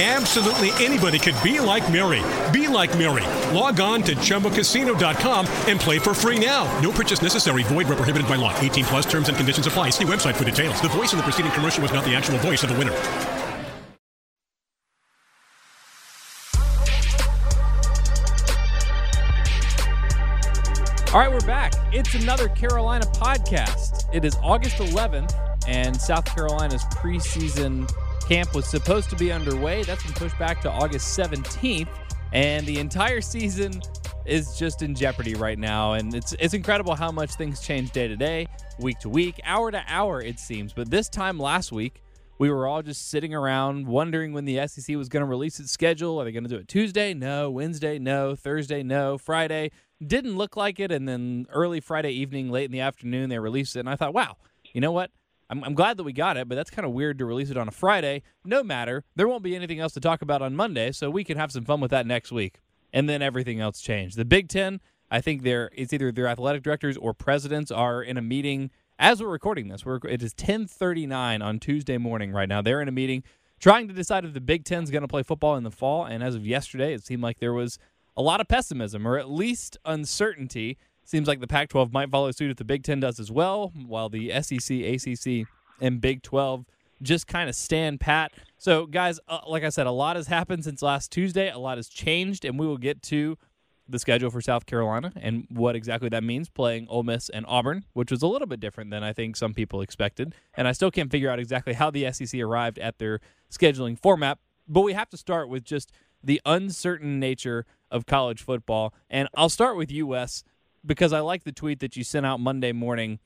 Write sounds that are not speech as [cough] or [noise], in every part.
Absolutely anybody could be like Mary. Be like Mary. Log on to ChumbaCasino.com and play for free now. No purchase necessary. Void where prohibited by law. 18 plus terms and conditions apply. See website for details. The voice in the preceding commercial was not the actual voice of the winner. All right, we're back. It's another Carolina podcast. It is August 11th, and South Carolina's preseason camp was supposed to be underway. That's been pushed back to August 17th, and the entire season is just in jeopardy right now. And it's it's incredible how much things change day to day, week to week, hour to hour, it seems. But this time last week, we were all just sitting around wondering when the SEC was going to release its schedule. Are they going to do it Tuesday? No. Wednesday? No. Thursday? No. Friday? Didn't look like it. And then early Friday evening, late in the afternoon, they released it. And I thought, wow, you know what? I'm, I'm glad that we got it, but that's kind of weird to release it on a Friday. No matter. There won't be anything else to talk about on Monday, so we can have some fun with that next week. And then everything else changed. The Big Ten, I think they're, it's either their athletic directors or presidents are in a meeting as we're recording this. We're, it is 10:39 on Tuesday morning right now. They're in a meeting trying to decide if the Big Ten's going to play football in the fall. And as of yesterday, it seemed like there was a lot of pessimism, or at least uncertainty. Seems like the Pac-12 might follow suit if the Big Ten does as well, while the SEC, ACC, and Big 12 just kind of stand pat. So, guys, uh, like I said, a lot has happened since last Tuesday. A lot has changed, and we will get to the schedule for South Carolina and what exactly that means playing Ole Miss and Auburn, which was a little bit different than I think some people expected. And I still can't figure out exactly how the SEC arrived at their scheduling format. But we have to start with just the uncertain nature of college football. And I'll start with you, Wes, because I like the tweet that you sent out Monday morning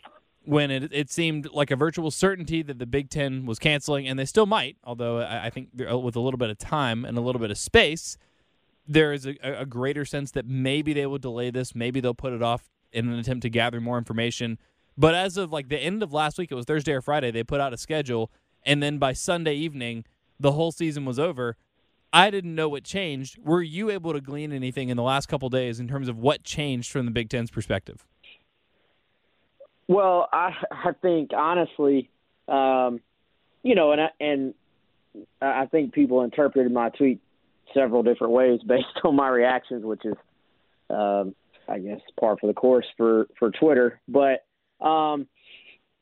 when it, it seemed like a virtual certainty that the Big Ten was canceling, and they still might, although I, I think with a little bit of time and a little bit of space – there is a, a greater sense that maybe they will delay this, maybe they'll put it off in an attempt to gather more information. But as of like the end of last week, it was Thursday or Friday, they put out a schedule, and then by Sunday evening, the whole season was over. I didn't know what changed. Were you able to glean anything in the last couple days in terms of what changed from the Big Ten's perspective? Well, I I think honestly, um, you know, and I, and I think people interpreted my tweet several different ways [laughs] based on my reactions, which is, um, I guess, par for the course for for Twitter. But um,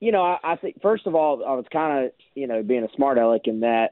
you know, I, I think first of all, I was kind of you know being a smart aleck in that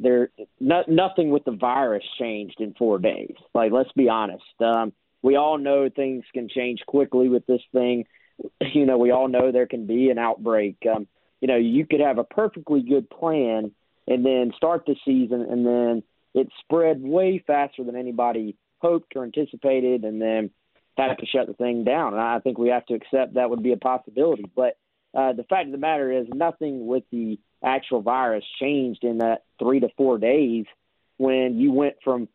there no, nothing with the virus changed in four days. Like, let's be honest. Um, we all know things can change quickly with this thing. [laughs] You know, we all know there can be an outbreak. Um, you know, you could have a perfectly good plan and then start the season and then it spread way faster than anybody hoped or anticipated, and then had to shut the thing down. And I think we have to accept that would be a possibility. But uh, the fact of the matter is, nothing with the actual virus changed in that three to four days when you went from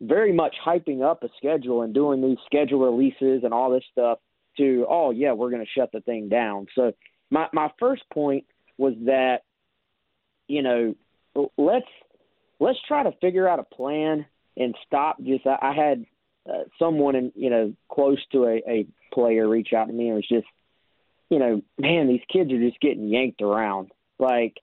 very much hyping up a schedule and doing these schedule releases and all this stuff to oh yeah we're going to shut the thing down. So my my first point was that you know let's let's try to figure out a plan and stop just I, I had uh, someone in you know close to a, a player reach out to me and was just you know man these kids are just getting yanked around. Like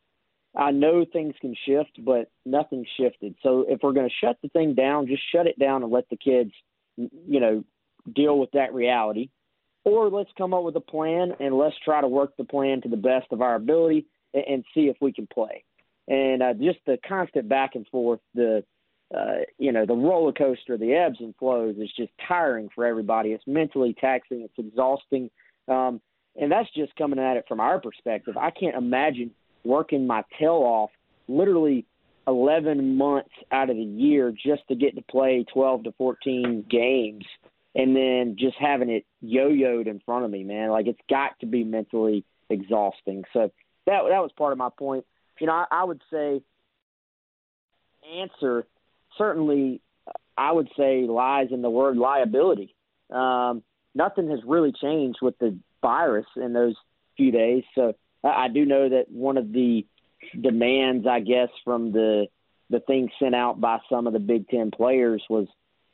I know things can shift but nothing shifted. So if we're going to shut the thing down just shut it down and let the kids you know deal with that reality. Or let's come up with a plan and let's try to work the plan to the best of our ability and, see if we can play. And uh, just the constant back and forth, the uh, you know the roller coaster, the ebbs and flows is just tiring for everybody. It's mentally taxing. It's exhausting, um, and that's just coming at it from our perspective. I can't imagine working my tail off, literally 11 months out of the year just to get to play 12 to 14 games and then just having it yo-yoed in front of me, man. Like it's got to be mentally exhausting. So that that was part of my point. You know, I, I would say answer certainly I would say lies in the word liability. Um, nothing has really changed with the virus in those few days. So I, do know that one of the demands, I guess, from the the thing sent out by some of the Big Ten players was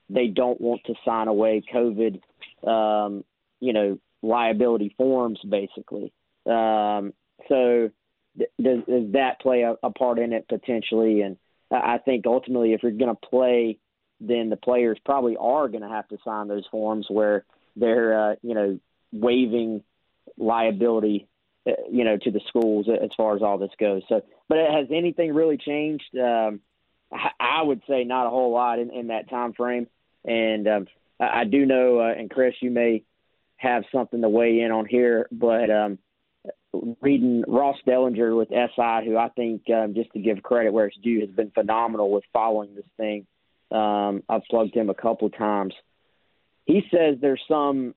they don't want to sign away COVID, um, you know, liability forms, basically. Um, so th- does, does that play a, a part in it potentially? And I think ultimately, if you're going to play, then the players probably are going to have to sign those forms where they're, uh, you know, waiving liability uh, you know, to the schools as far as all this goes. So, but has anything really changed? Um, I would say not a whole lot in, in that time frame. And um, I do know, uh, and Chris, you may have something to weigh in on here, but um, reading Ross Dellenger with SI, who I think, um, just to give credit where it's due, has been phenomenal with following this thing. Um, I've plugged him a couple times. He says there's some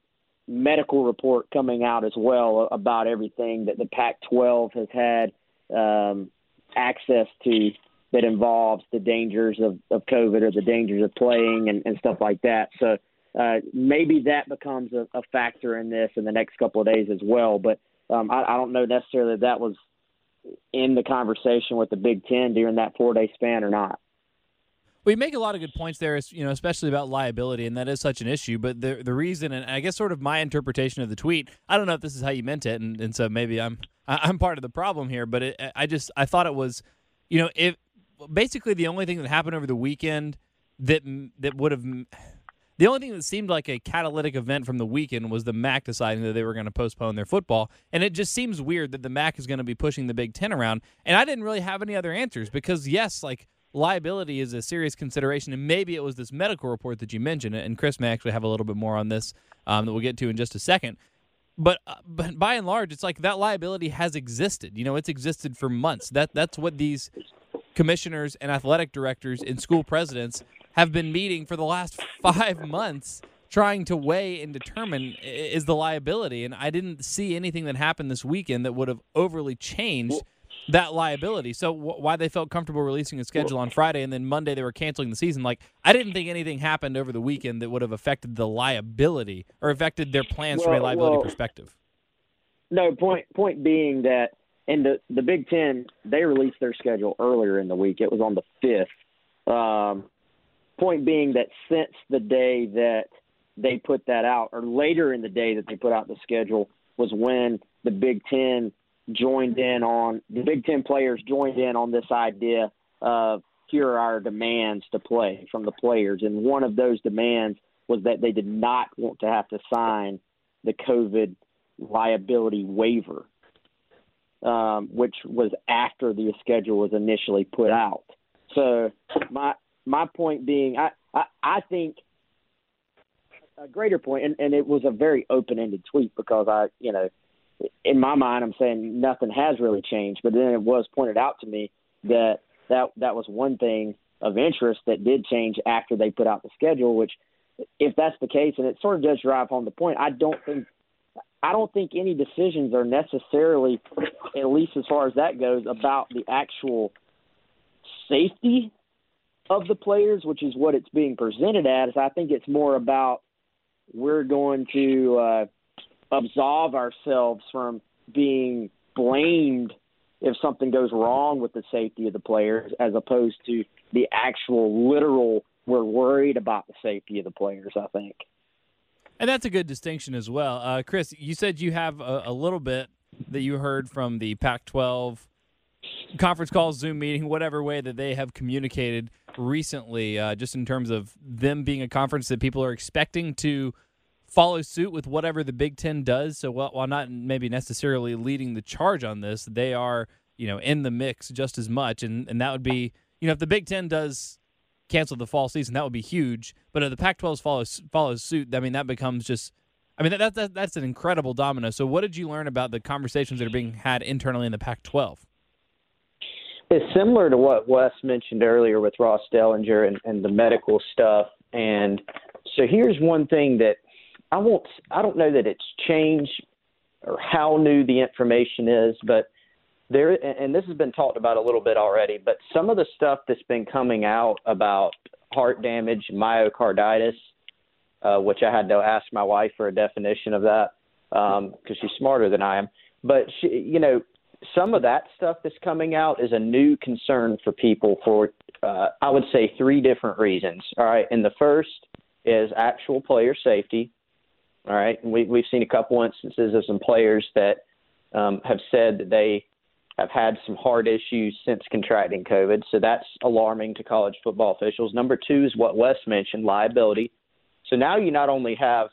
medical report coming out as well about everything that the Pac-12 has had um, access to that involves the dangers of, of COVID or the dangers of playing and, and stuff like that. So uh, maybe that becomes a, a factor in this in the next couple of days as well. But um, I, I don't know necessarily that, that was in the conversation with the Big Ten during that four day span or not. We make a lot of good points there, you know, especially about liability, and that is such an issue. But the the reason, and I guess sort of my interpretation of the tweet, I don't know if this is how you meant it, and, and so maybe I'm I'm part of the problem here. But it, I just I thought it was, you know, if basically the only thing that happened over the weekend that that would have the only thing that seemed like a catalytic event from the weekend was the MAC deciding that they were going to postpone their football. And it just seems weird that the MAC is going to be pushing the Big Ten around. And I didn't really have any other answers because, yes, like liability is a serious consideration. And maybe it was this medical report that you mentioned. And Chris may actually have a little bit more on this um, that we'll get to in just a second. But uh, but by and large, it's like that liability has existed. You know, it's existed for months. That that's what these commissioners and athletic directors and school presidents have been meeting for the last [laughs] five months trying to weigh and determine is the liability. And I didn't see anything that happened this weekend that would have overly changed that liability. So w- why they felt comfortable releasing a schedule on Friday and then Monday they were canceling the season, like I didn't think anything happened over the weekend that would have affected the liability or affected their plans well, from a liability well, perspective. No point. Point being that in the the Big Ten they released their schedule earlier in the week. It was on the fifth. Um, point being that since the day that they put that out, or later in the day that they put out the schedule, was when the Big Ten joined in on the Big Ten players joined in on this idea of here are our demands to play from the players, and one of those demands was that they did not want to have to sign the COVID liability waiver, um, which was after the schedule was initially put out. So my my point being, I I, I think a greater point, and, and it was a very open ended tweet because I you know in my mind, I'm saying nothing has really changed. But then it was pointed out to me that that that was one thing of interest that did change after they put out the schedule. Which, if that's the case, and it sort of does drive home the point, I don't think I don't think any decisions are necessarily, at least as far as that goes, about the actual safety of the players, which is what it's being presented as. I think it's more about we're going to uh, absolve ourselves from being blamed if something goes wrong with the safety of the players as opposed to the actual literal we're worried about the safety of the players i think. And that's a good distinction as well. Uh, chris you said you have a, a, little bit that you heard from the pac 12 conference call zoom meeting whatever way that they have communicated recently uh, just in terms of them being a conference that people are expecting to follow suit with whatever the Big Ten does. So while not maybe necessarily leading the charge on this, they are you know in the mix just as much, and and that would be you know if the Big Ten does cancel the fall season, that would be huge. But if the Pac-12 follows follows suit, I mean that becomes just. I mean that, that that's an incredible domino. So what did you learn about the conversations that are being had internally in the Pac-12? it's similar to what Wes mentioned earlier with Ross Dellenger and, and the medical stuff. And so here's one thing that I won't. I don't know that it's changed or how new the information is, but there and this has been talked about a little bit already. But some of the stuff that's been coming out about heart damage, myocarditis, uh, which I had to ask my wife for a definition of that because um, she's smarter than I am. But she, you know, some of that stuff that's coming out is a new concern for people for uh, I would say three different reasons. All right, and the first is actual player safety. All right, and we, we've seen a couple instances of some players that um, have said that they have had some heart issues since contracting COVID, so that's alarming to college football officials. Number two is what Wes mentioned, liability. So now you not only have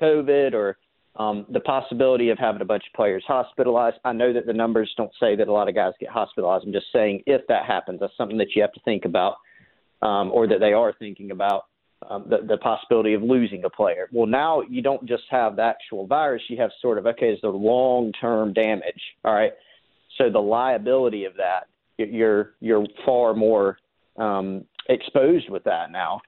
COVID or um, the possibility of having a bunch of players hospitalized. I know that the numbers don't say that a lot of guys get hospitalized. I'm just saying if that happens, that's something that you have to think about, um, or that they are thinking about. Um, the, the possibility of losing a player. Well, now you don't just have the actual virus; you have sort of okay, is the long-term damage. All right, so the liability of that, you're you're far more um, exposed with that now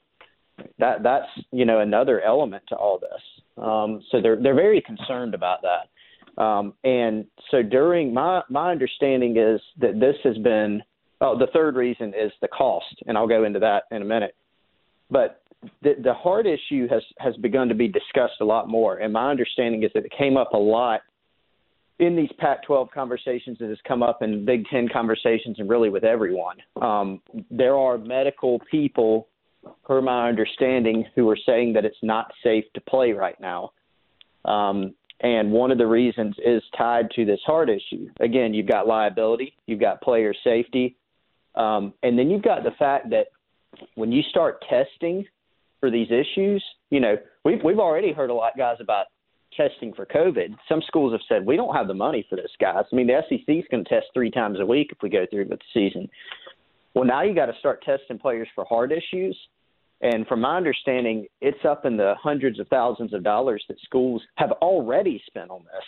that that's you know another element to all this. Um, so they're they're very concerned about that. Um, and so during my my understanding is that this has been oh the third reason is the cost, and I'll go into that in a minute. But the the heart issue has has begun to be discussed a lot more, and my understanding is that it came up a lot in these Pac-12 conversations. It has come up in Big Ten conversations, and really with everyone. Um, there are medical people per my understanding, who are saying that it's not safe to play right now. Um, and one of the reasons is tied to this heart issue. Again, you've got liability, you've got player safety, um, and then you've got the fact that when you start testing for these issues, you know, we've we've already heard a lot, guys, about testing for COVID. Some schools have said we don't have the money for this, guys. I mean, the SEC is going to test three times a week if we go through with the season. Well, now you got to start testing players for heart issues. And from my understanding, it's up in the hundreds of thousands of dollars that schools have already spent on this.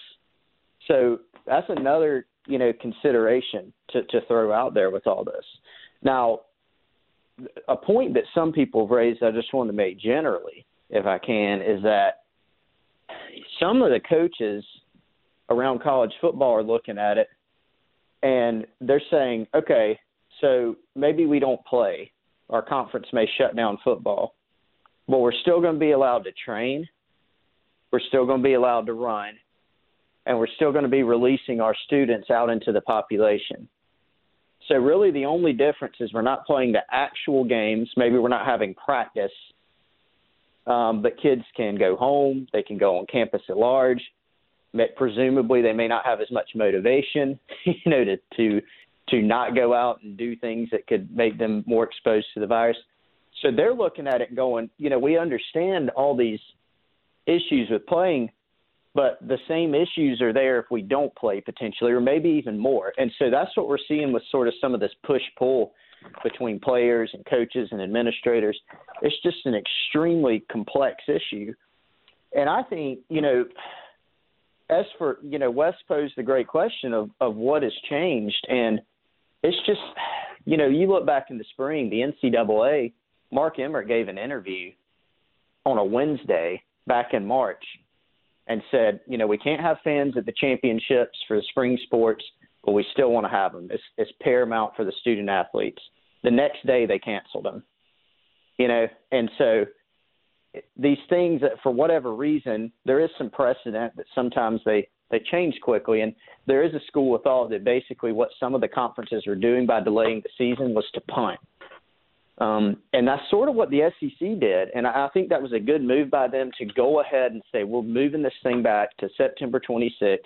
So that's another, you know, consideration to, to throw out there with all this. Now, a point that some people have raised, I just want to make generally, if I can, is that some of the coaches around college football are looking at it and they're saying, okay, so maybe we don't play our conference may shut down football, but we're still going to be allowed to train. We're still going to be allowed to run, and we're still going to be releasing our students out into the population. So, really, the only difference is we're not playing the actual games. Maybe we're not having practice, um, but kids can go home. They can go on campus at large. Presumably, they may not have as much motivation, [laughs] you know, to to to not go out and do things that could make them more exposed to the virus. So they're looking at it going, you know, we understand all these issues with playing, but the same issues are there if we don't play potentially, or maybe even more. And so that's what we're seeing with sort of some of this push pull between players and coaches and administrators. It's just an extremely complex issue. And I think, you know, as for, you know, Wes posed the great question of, of what has changed. And it's just, you know, you look back in the spring, the NCAA, Mark Emmert gave an interview on a Wednesday back in March and said, you know, we can't have fans at the championships for the spring sports, but we still want to have them. It's, it's paramount for the student athletes. The next day they canceled them, you know, and so these things that for whatever reason there is some precedent that sometimes they they change quickly. And there is a school of thought that basically what some of the conferences are doing by delaying the season was to punt. Um, and that's sort of what the SEC did. And I think that was a good move by them to go ahead and say, we're moving this thing back to September 26th.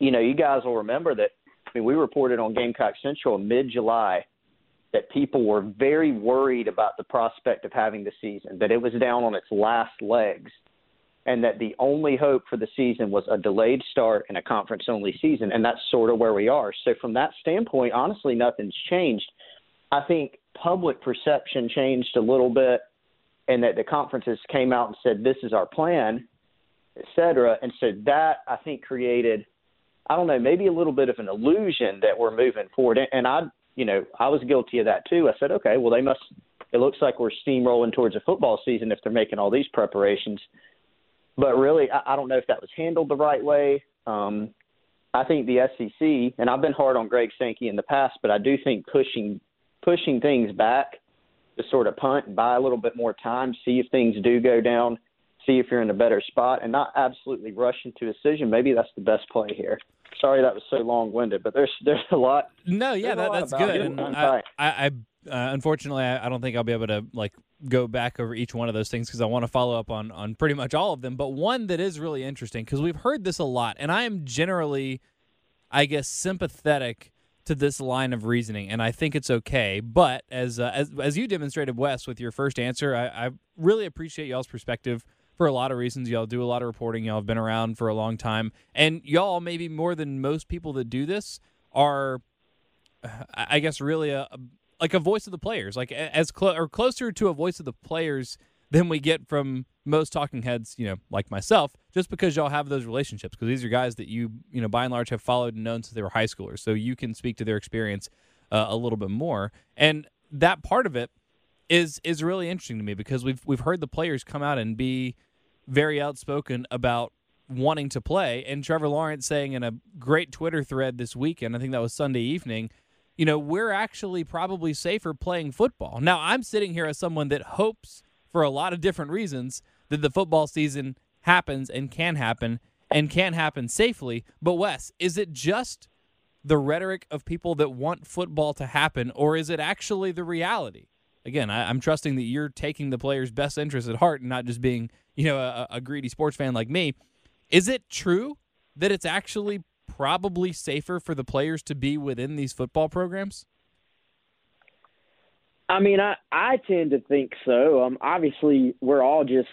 You know, you guys will remember that. I mean, we reported on Gamecock Central in mid July that people were very worried about the prospect of having the season, that it was down on its last legs and that the only hope for the season was a delayed start and a conference only season and that's sort of where we are so from that standpoint honestly nothing's changed i think public perception changed a little bit and that the conferences came out and said this is our plan et cetera and so that i think created I don't know, maybe a little bit of an illusion that we're moving forward. And I, you know, I was guilty of that too. I said, okay, well, they must. It looks like we're steamrolling towards a football season if they're making all these preparations. But really, I, I don't know if that was handled the right way. Um, I think the SEC, and I've been hard on Greg Sankey in the past, but I do think pushing pushing things back to sort of punt and buy a little bit more time, see if things do go down, see if you're in a better spot, and not absolutely rush into a decision. Maybe that's the best play here. Sorry that was so long winded, but there's there's a lot. No, yeah, that, that's good. And I, I, I uh, unfortunately, I, I don't think I'll be able to like go back over each one of those things because I want to follow up on on pretty much all of them. But one that is really interesting because we've heard this a lot, and I am generally, I guess, sympathetic to this line of reasoning, and I think it's okay. But as uh, as as you demonstrated, Wes, with your first answer, I, I really appreciate y'all's perspective for a lot of reasons. Y'all do a lot of reporting. Y'all have been around for a long time, and y'all maybe more than most people that do this are, I guess, really a, a like a voice of the players, like as close or closer to a voice of the players than we get from most talking heads, you know, like myself, just because y'all have those relationships. Because these are guys that you, you know, by and large have followed and known since they were high schoolers, so you can speak to their experience uh, a little bit more. And that part of it is is really interesting to me because we've we've heard the players come out and be very outspoken about wanting to play. And Trevor Lawrence saying in a great Twitter thread this weekend, I think that was Sunday evening, you know, we're actually probably safer playing football. Now, I'm sitting here as someone that hopes for a lot of different reasons that the football season happens and can happen and can happen safely. But, Wes, is it just the rhetoric of people that want football to happen, or is it actually the reality? Again, I, am trusting that you're taking the player's best interest at heart and not just being, you know, a, a greedy sports fan like me. Is it true that it's actually probably safer for the players to be within these football programs? I mean, I I tend to think so. Um, obviously, we're all just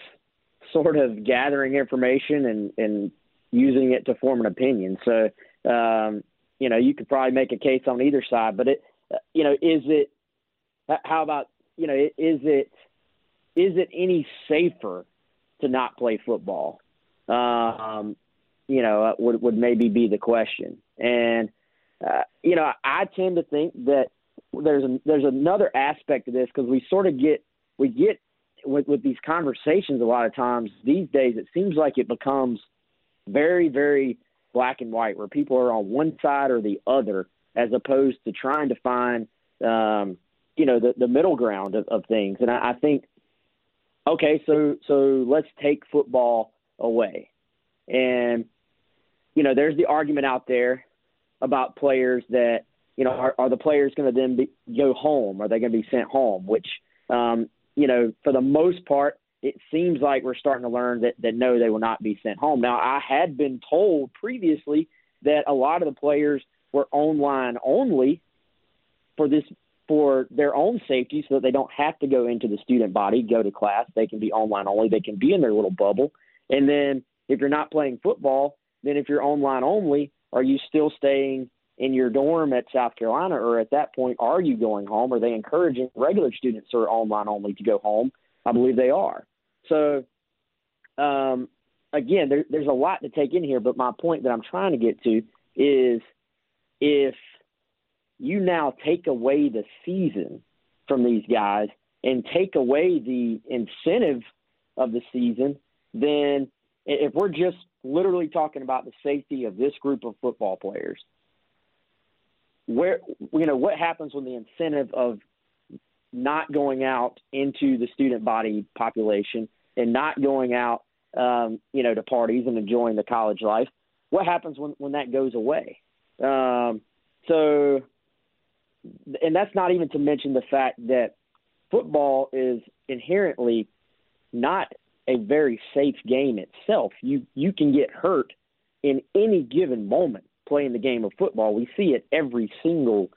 sort of gathering information and and using it to form an opinion. So, um, you know, you could probably make a case on either side. But it, uh, you know, is it? How about you know, is it is it any safer to not play football? Um, you know, uh, would would maybe be the question. And uh, you know, I tend to think that there's a, there's another aspect of this because we sort of get we get with with these conversations a lot of times these days. It seems like it becomes very very black and white, where people are on one side or the other, as opposed to trying to find um, you know the the middle ground of, of things. And I, I think okay, so so let's take football away. And you know, there's the argument out there about players that, you know, are, are the players going to then be, go home? Are they going to be sent home? Which, um, you know, for the most part, it seems like we're starting to learn that, that no, they will not be sent home. Now, I had been told previously that a lot of the players were online only for this for their own safety so that they don't have to go into the student body, go to class. They can be online only. They can be in their little bubble. And then if you're not playing football, then if you're online only, are you still staying in your dorm at South Carolina, or at that point, are you going home? Are they encouraging regular students are online only to go home? I believe they are. So, um, again, there, there's a lot to take in here, but my point that I'm trying to get to is if you now take away the season from these guys and take away the incentive of the season, then if we're just literally talking about the safety of this group of football players. Where you know what happens when the incentive of not going out into the student body population and not going out, um, you know, to parties and enjoying the college life. What happens when when that goes away? Um, so, and that's not even to mention the fact that football is inherently not a very safe game itself. You you can get hurt in any given moment playing the game of football. We see it every single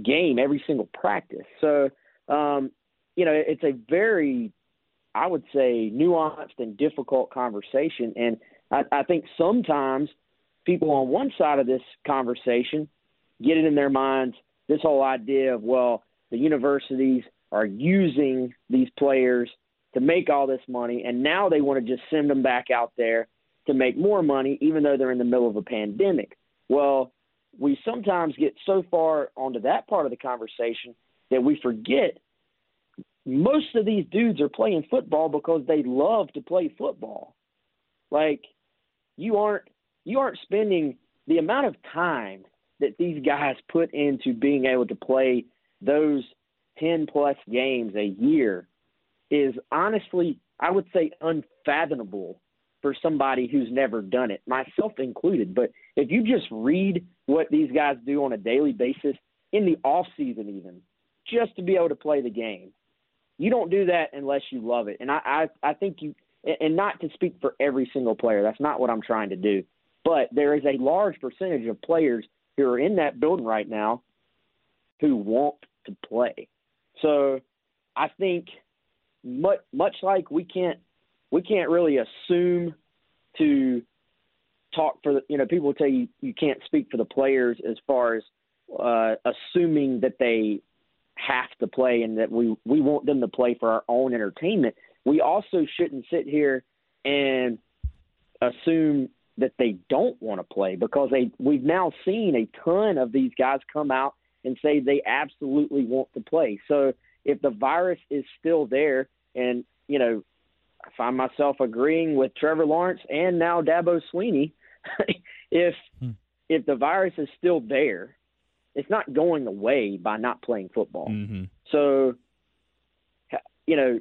game, every single practice. So, um, you know, it's a very, I would say, nuanced and difficult conversation. And I, I think sometimes people on one side of this conversation get it in their minds this whole idea of, well, the universities are using these players to make all this money, and now they want to just send them back out there to make more money, even though they're in the middle of a pandemic. Well, we sometimes get so far onto that part of the conversation that we forget most of these dudes are playing football because they love to play football. Like you aren't you aren't spending the amount of time that these guys put into being able to play those 10 plus games a year is honestly I would say unfathomable for somebody who's never done it, myself included. But if you just read what these guys do on a daily basis in the off season even, just to be able to play the game, you don't do that unless you love it. And I, I, I think you, and not to speak for every single player, that's not what I'm trying to do. But there is a large percentage of players who are in that building right now who want to play. So I think much much like we can't we can't really assume to talk for the you know people tell you you can't speak for the players as far as uh, assuming that they have to play and that we we want them to play for our own entertainment. We also shouldn't sit here and assume that they don't want to play because they we've now seen a ton of these guys come out and say they absolutely want to play. So if the virus is still there and you know I find myself agreeing with Trevor Lawrence and now Dabo Swinney. [laughs] if hmm. if the virus is still there it's not going away by not playing football. Mm-hmm. So, you know,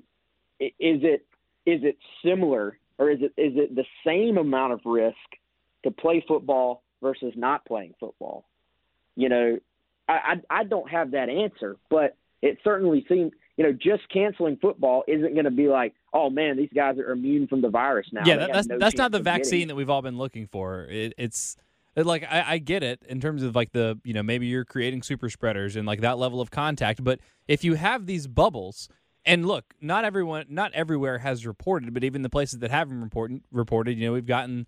is it is it similar or is it is it the same amount of risk to play football versus not playing football? You know, I I, I don't have that answer, but it certainly seems you know just canceling football isn't going to be like oh man these guys are immune from the virus now. Yeah, that, that's no that's not the vaccine that we've all been looking for. It, it's like I, I get it in terms of like the you know maybe you're creating super spreaders and like that level of contact, but if you have these bubbles. And look, not everyone, not everywhere has reported, but even the places that haven't reported, reported, you know, we've gotten,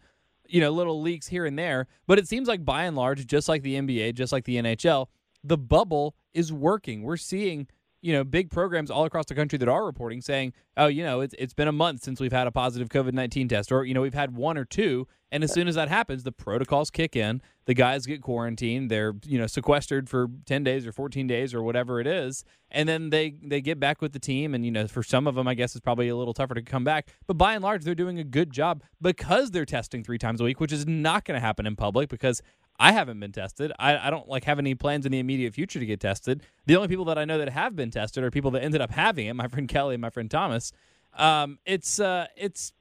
you know, little leaks here and there. But it seems like by and large, just like the NBA, just like the NHL, the bubble is working. We're seeing you know, big programs all across the country that are reporting saying, oh, you know, it's, it's been a month since we've had a positive COVID 19 test, or, you know, we've had one or two. And as soon as that happens, the protocols kick in. The guys get quarantined. They're, you know, sequestered for 10 days or 14 days or whatever it is. And then they, they get back with the team. And, you know, for some of them, I guess it's probably a little tougher to come back. But by and large, they're doing a good job because they're testing three times a week, which is not going to happen in public because I haven't been tested. I, I don't like have any plans in the immediate future to get tested. The only people that I know that have been tested are people that ended up having it. My friend Kelly and my friend Thomas. Um, it's uh, it's.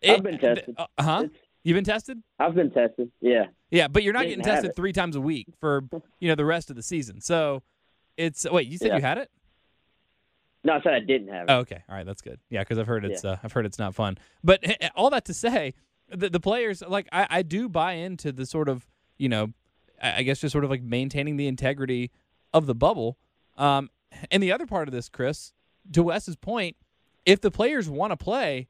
It, I've been tested. Uh huh. You've been tested? I've been tested. Yeah. Yeah, but you're not getting tested three times a week for you know the rest of the season. So it's wait. You said yeah. you had it? No, I said I didn't have it. Oh, okay. All right, that's good. Yeah, because I've heard it's yeah. uh, I've heard it's not fun. But all that to say, the, the players like I, I do buy into the sort of you know I guess just sort of like maintaining the integrity of the bubble. Um, and the other part of this, Chris, to Wes's point, if the players want to play,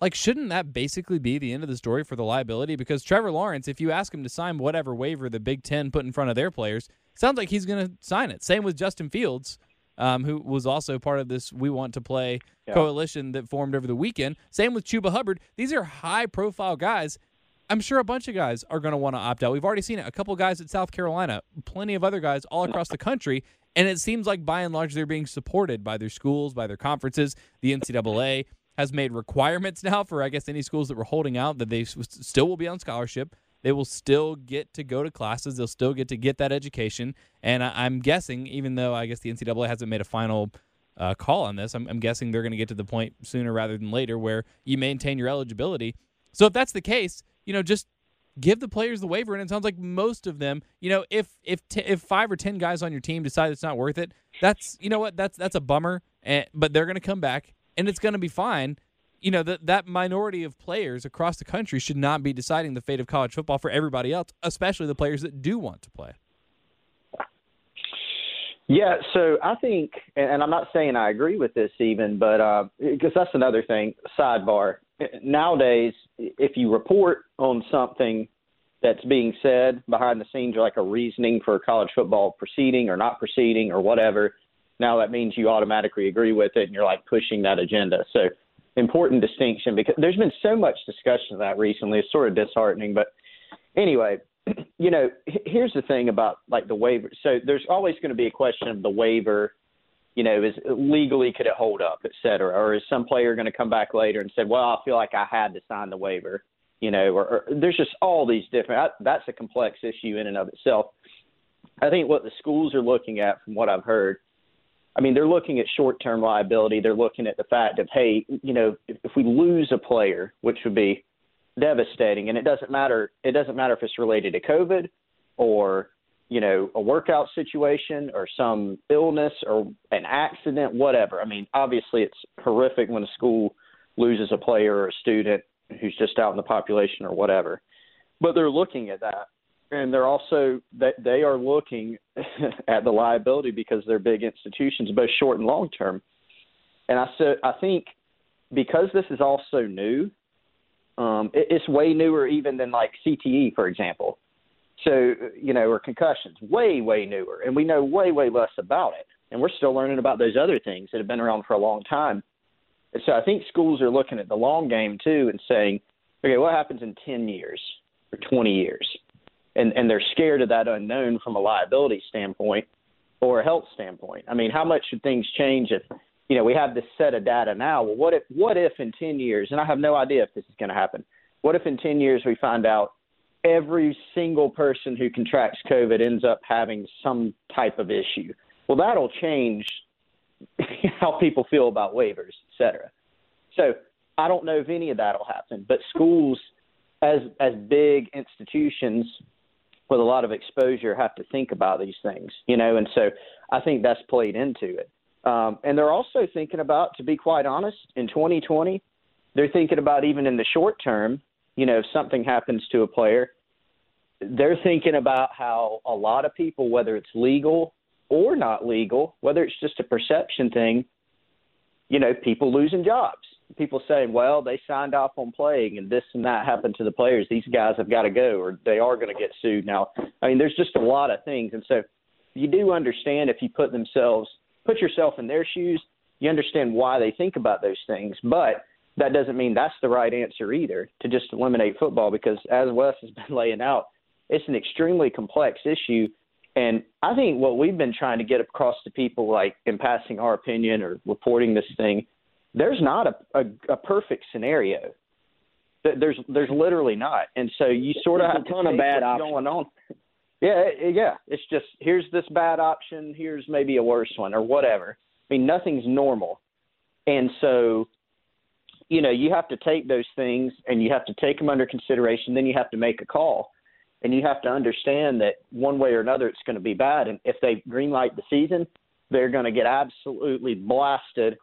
like shouldn't that basically be the end of the story for the liability? Because Trevor Lawrence, if you ask him to sign whatever waiver the Big Ten put in front of their players, sounds like he's going to sign it. Same with Justin Fields um, who was also part of this We Want to Play yeah. coalition that formed over the weekend. Same with Chuba Hubbard. These are high profile guys. I'm sure a bunch of guys are going to want to opt out. We've already seen it. A couple guys at South Carolina, plenty of other guys all across the country. And it seems like by and large they're being supported by their schools, by their conferences. The NCAA has made requirements now for, I guess, any schools that were holding out that they still will be on scholarship. They will still get to go to classes. They'll still get to get that education. And I, am guessing, even though I guess the NCAA hasn't made a final uh, call on this, I'm, I'm guessing they're going to get to the point sooner rather than later where you maintain your eligibility. So if that's the case, you know, just give the players the waiver. And it sounds like most of them, you know, if if t- if five or ten guys on your team decide it's not worth it, that's you know what, that's that's a bummer. And, but they're going to come back, and it's going to be fine you know that that minority of players across the country should not be deciding the fate of college football for everybody else, especially the players that do want to play. Yeah, so I think, and I'm not saying I agree with this even, but because uh, that's another thing. Sidebar: nowadays, if you report on something that's being said behind the scenes, like a reasoning for a college football proceeding or not proceeding or whatever, now that means you automatically agree with it, and you're like pushing that agenda. So important distinction because there's been so much discussion of that recently. It's sort of disheartening. But anyway, [clears throat] you know, here's the thing about like the waiver. So there's always going to be a question of the waiver. You know, is legally could it hold up, et cetera, or is some player going to come back later and say, well, I feel like I had to sign the waiver. You know, or, or there's just all these different. That's a complex issue in and of itself. I think what the schools are looking at, from what I've heard, I mean, they're looking at short-term liability. They're looking at the fact of, hey, you know, if, if we lose a player, which would be devastating, and it doesn't matter. It doesn't matter if it's related to COVID or you know a workout situation or some illness or an accident, whatever. I mean, obviously, it's horrific when a school loses a player or a student who's just out in the population or whatever. But they're looking at that and they're also they, they are looking [laughs] at the liability because they're big institutions, both short and long term. And I said I think because this is all so new, um, it, it's way newer even than like CTE, for example. So you know, or concussions, way way newer, and we know way way less about it. And we're still learning about those other things that have been around for a long time. And so I think schools are looking at the long game too and saying, okay, what happens in 10 years or 20 years? And and they're scared of that unknown from a liability standpoint or a health standpoint. I mean, how much should things change if you know we have this set of data now? Well, what if what if in 10 years, and I have no idea if this is going to happen. What if in 10 years we find out every single person who contracts COVID ends up having some type of issue? Well, that'll change [laughs] how people feel about waivers, et cetera. So I don't know if any of that'll happen, but schools as as big institutions with a lot of exposure have to think about these things, you know, and so I think that's played into it. Um, and they're also thinking about, to be quite honest, in 2020, they're thinking about even in the short term, you know, if something happens to a player, they're thinking about how a lot of people, whether it's legal or not legal, whether it's just a perception thing, you know, people losing jobs people saying, well, they signed off on playing and this and that happened to the players. These guys have got to go or they are going to get sued now. I mean, there's just a lot of things. And so you do understand if you put themselves, put yourself in their shoes, you understand why they think about those things. But that doesn't mean that's the right answer either to just eliminate football because as Wes has [laughs] been laying out, it's an extremely complex issue. And I think what we've been trying to get across to people, like in passing our opinion or reporting this thing, there's not a, a, a perfect scenario. There's there's literally not, and so you sort of have a ton of bad options going on. Yeah, yeah. It's just here's this bad option, here's maybe a worse one or whatever. I mean, nothing's normal, and so you know you have to take those things and you have to take them under consideration. Then you have to make a call, and you have to understand that one way or another it's going to be bad. And if they greenlight the season, they're going to get absolutely blasted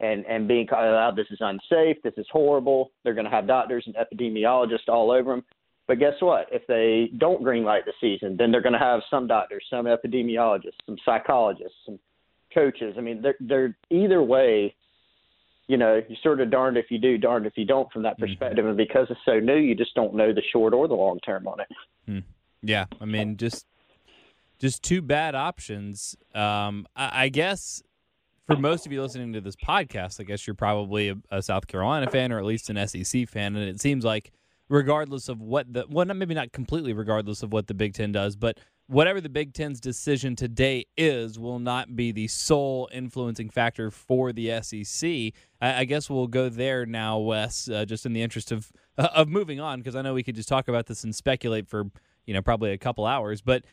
and and being called out this is unsafe, this is horrible. They're going to have doctors and epidemiologists all over them. But guess what? If they don't greenlight the season, then they're going to have some doctors, some epidemiologists, some psychologists, some coaches. I mean, they're they're either way. You know, you sort of darned if you do, darned if you don't from that mm-hmm. perspective. Mm-hmm. And because it's so new, you just don't know the short or the long term on it. Mm. Yeah, I mean, just just two bad options. Um, I, I guess for most of you listening to this podcast, I guess you're probably a, a, South Carolina fan or at least an SEC fan, and it seems like regardless of what the well, maybe not completely regardless of what the Big Ten does, but whatever the Big Ten's decision today is, will not be the sole influencing factor for the SEC. I, I guess we'll go there now, Wes, uh, just in the interest of [laughs] of moving on, because I know we could just talk about this and speculate for you know probably a couple hours, but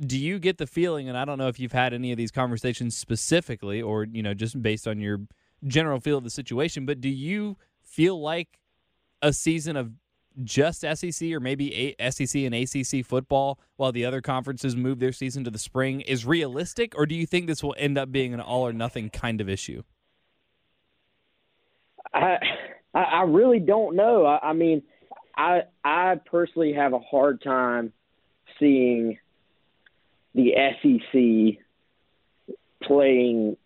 do you get the feeling and i don't know if you've had any of these conversations specifically or you know just based on your general feel of the situation but do you feel like a season of just SEC or maybe SEC and ACC football while the other conferences move their season to the spring is realistic? Or do you think this will end up being an all or nothing kind of issue? I I really don't know. I, I mean I I personally have a hard time seeing the SEC playing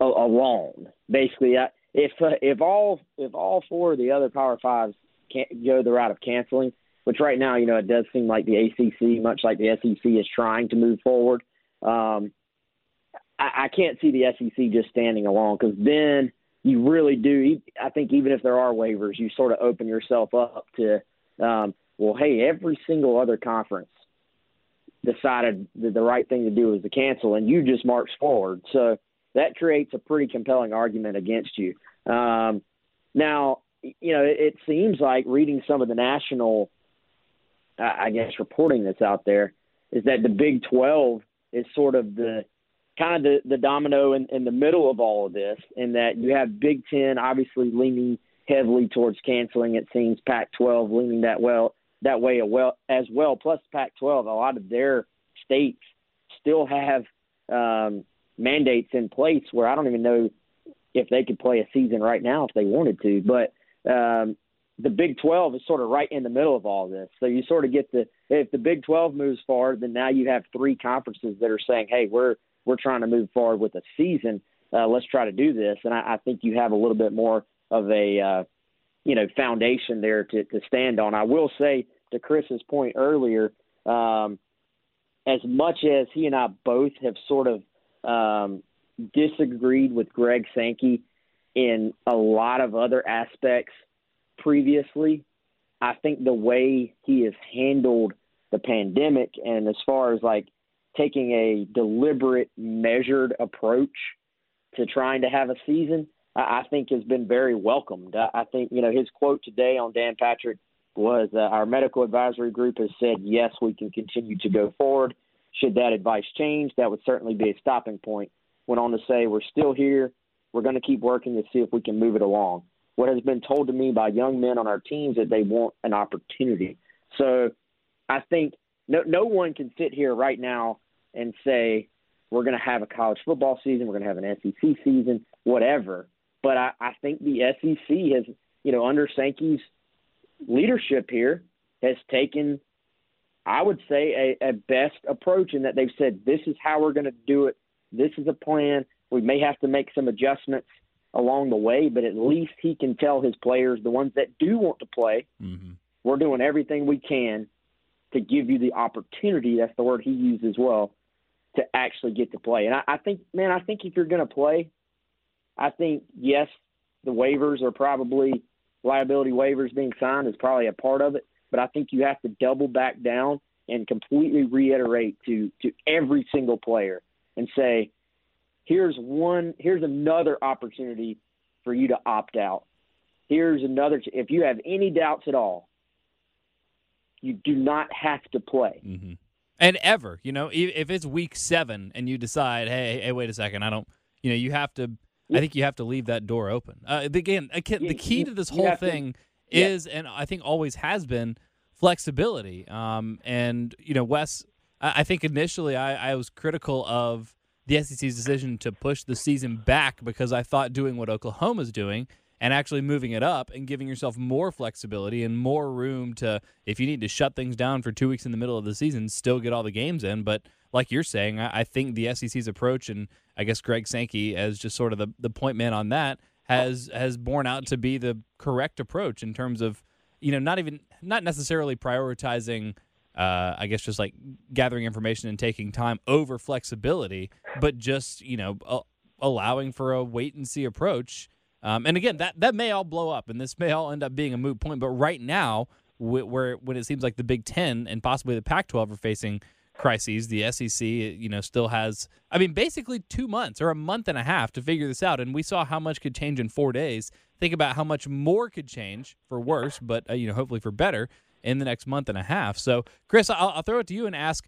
alone. Basically, if if all if all four of the other Power Fives can't go the route of canceling, which right now you know it does seem like the ACC, much like the SEC, is trying to move forward. Um, I, I can't see the SEC just standing alone because then you really do. I think even if there are waivers, you sort of open yourself up to, um, well, hey, every single other conference decided that the right thing to do was to cancel, and you just marched forward. So that creates a pretty compelling argument against you. Um, now, you know, it, it seems like reading some of the national, I guess, reporting that's out there is that the Big 12 is sort of the kind of the, the domino in, in the middle of all of this, in that you have Big Ten obviously leaning heavily towards canceling. It seems Pac-12 leaning that well that way as well. Plus, Pac-12, a lot of their states still have um, mandates in place where I don't even know if they could play a season right now if they wanted to. But um, the Big 12 is sort of right in the middle of all this. So you sort of get the if the Big 12 moves forward, then now you have three conferences that are saying, "Hey, we're we're trying to move forward with a season. Uh, let's try to do this." And I, I think you have a little bit more of a uh, you know foundation there to to stand on. I will say to Chris's point earlier, um, as much as he and I both have sort of um, disagreed with Greg Sankey in a lot of other aspects previously, I think the way he has handled the pandemic and as far as like taking a deliberate, measured approach to trying to have a season, I, think has been very welcomed. I, think, you know, his quote today on Dan Patrick was uh, our medical advisory group has said, yes, we can continue to go forward. Should that advice change, that would certainly be a stopping point. Went on to say, we're still here. We're going to keep working to see if we can move it along. What has been told to me by young men on our teams that they want an opportunity. So I think no, no one can sit here right now and say, we're going to have a college football season, we're going to have an SEC season, whatever. But I, I think the SEC has, you know, under Sankey's leadership here has taken, I would say, a, a best approach in that they've said, this is how we're going to do it. This is a plan. We may have to make some adjustments along the way, but at least he can tell his players, the ones that do want to play, mm-hmm. we're doing everything we can to give you the opportunity. That's the word he used as well to actually get to play. And I, I think, man, I think if you're going to play, I think yes, the waivers are probably liability waivers being signed is probably a part of it, but I think you have to double back down and completely reiterate to to every single player and say, here's one, here's another opportunity for you to opt out. Here's another. If you have any doubts at all, you do not have to play. Mm-hmm. And ever, you know, if it's week seven and you decide, hey, hey, wait a second, I don't, you know, you have to I think you have to leave that door open. Uh, again, the key to this whole thing to, is, yeah. and I think always has been, flexibility. Um, and you know, Wes, I, think initially I, I was critical of the SEC's decision to push the season back because I thought doing what Oklahoma's doing and actually moving it up and giving yourself more flexibility and more room to, if you need to shut things down for two weeks in the middle of the season, still get all the games in. But like you're saying, I, I think the SEC's approach, and I guess Greg Sankey as just sort of the, the point man on that, has has borne out to be the correct approach in terms of, you know, not even not necessarily prioritizing. Uh, I guess just like gathering information and taking time over flexibility, but just you know uh, allowing for a wait and see approach um, and again, that that may all blow up, and this may all end up being a moot point. But right now, where when it seems like the Big Ten and possibly the Pac-12 are facing crises, the SEC, you know, still has. I mean, basically two months or a month and a half to figure this out, and we saw how much could change in four days. Think about how much more could change for worse, but uh, you know, hopefully for better in the next month and a half. So, Chris, I'll, I'll throw it to you and ask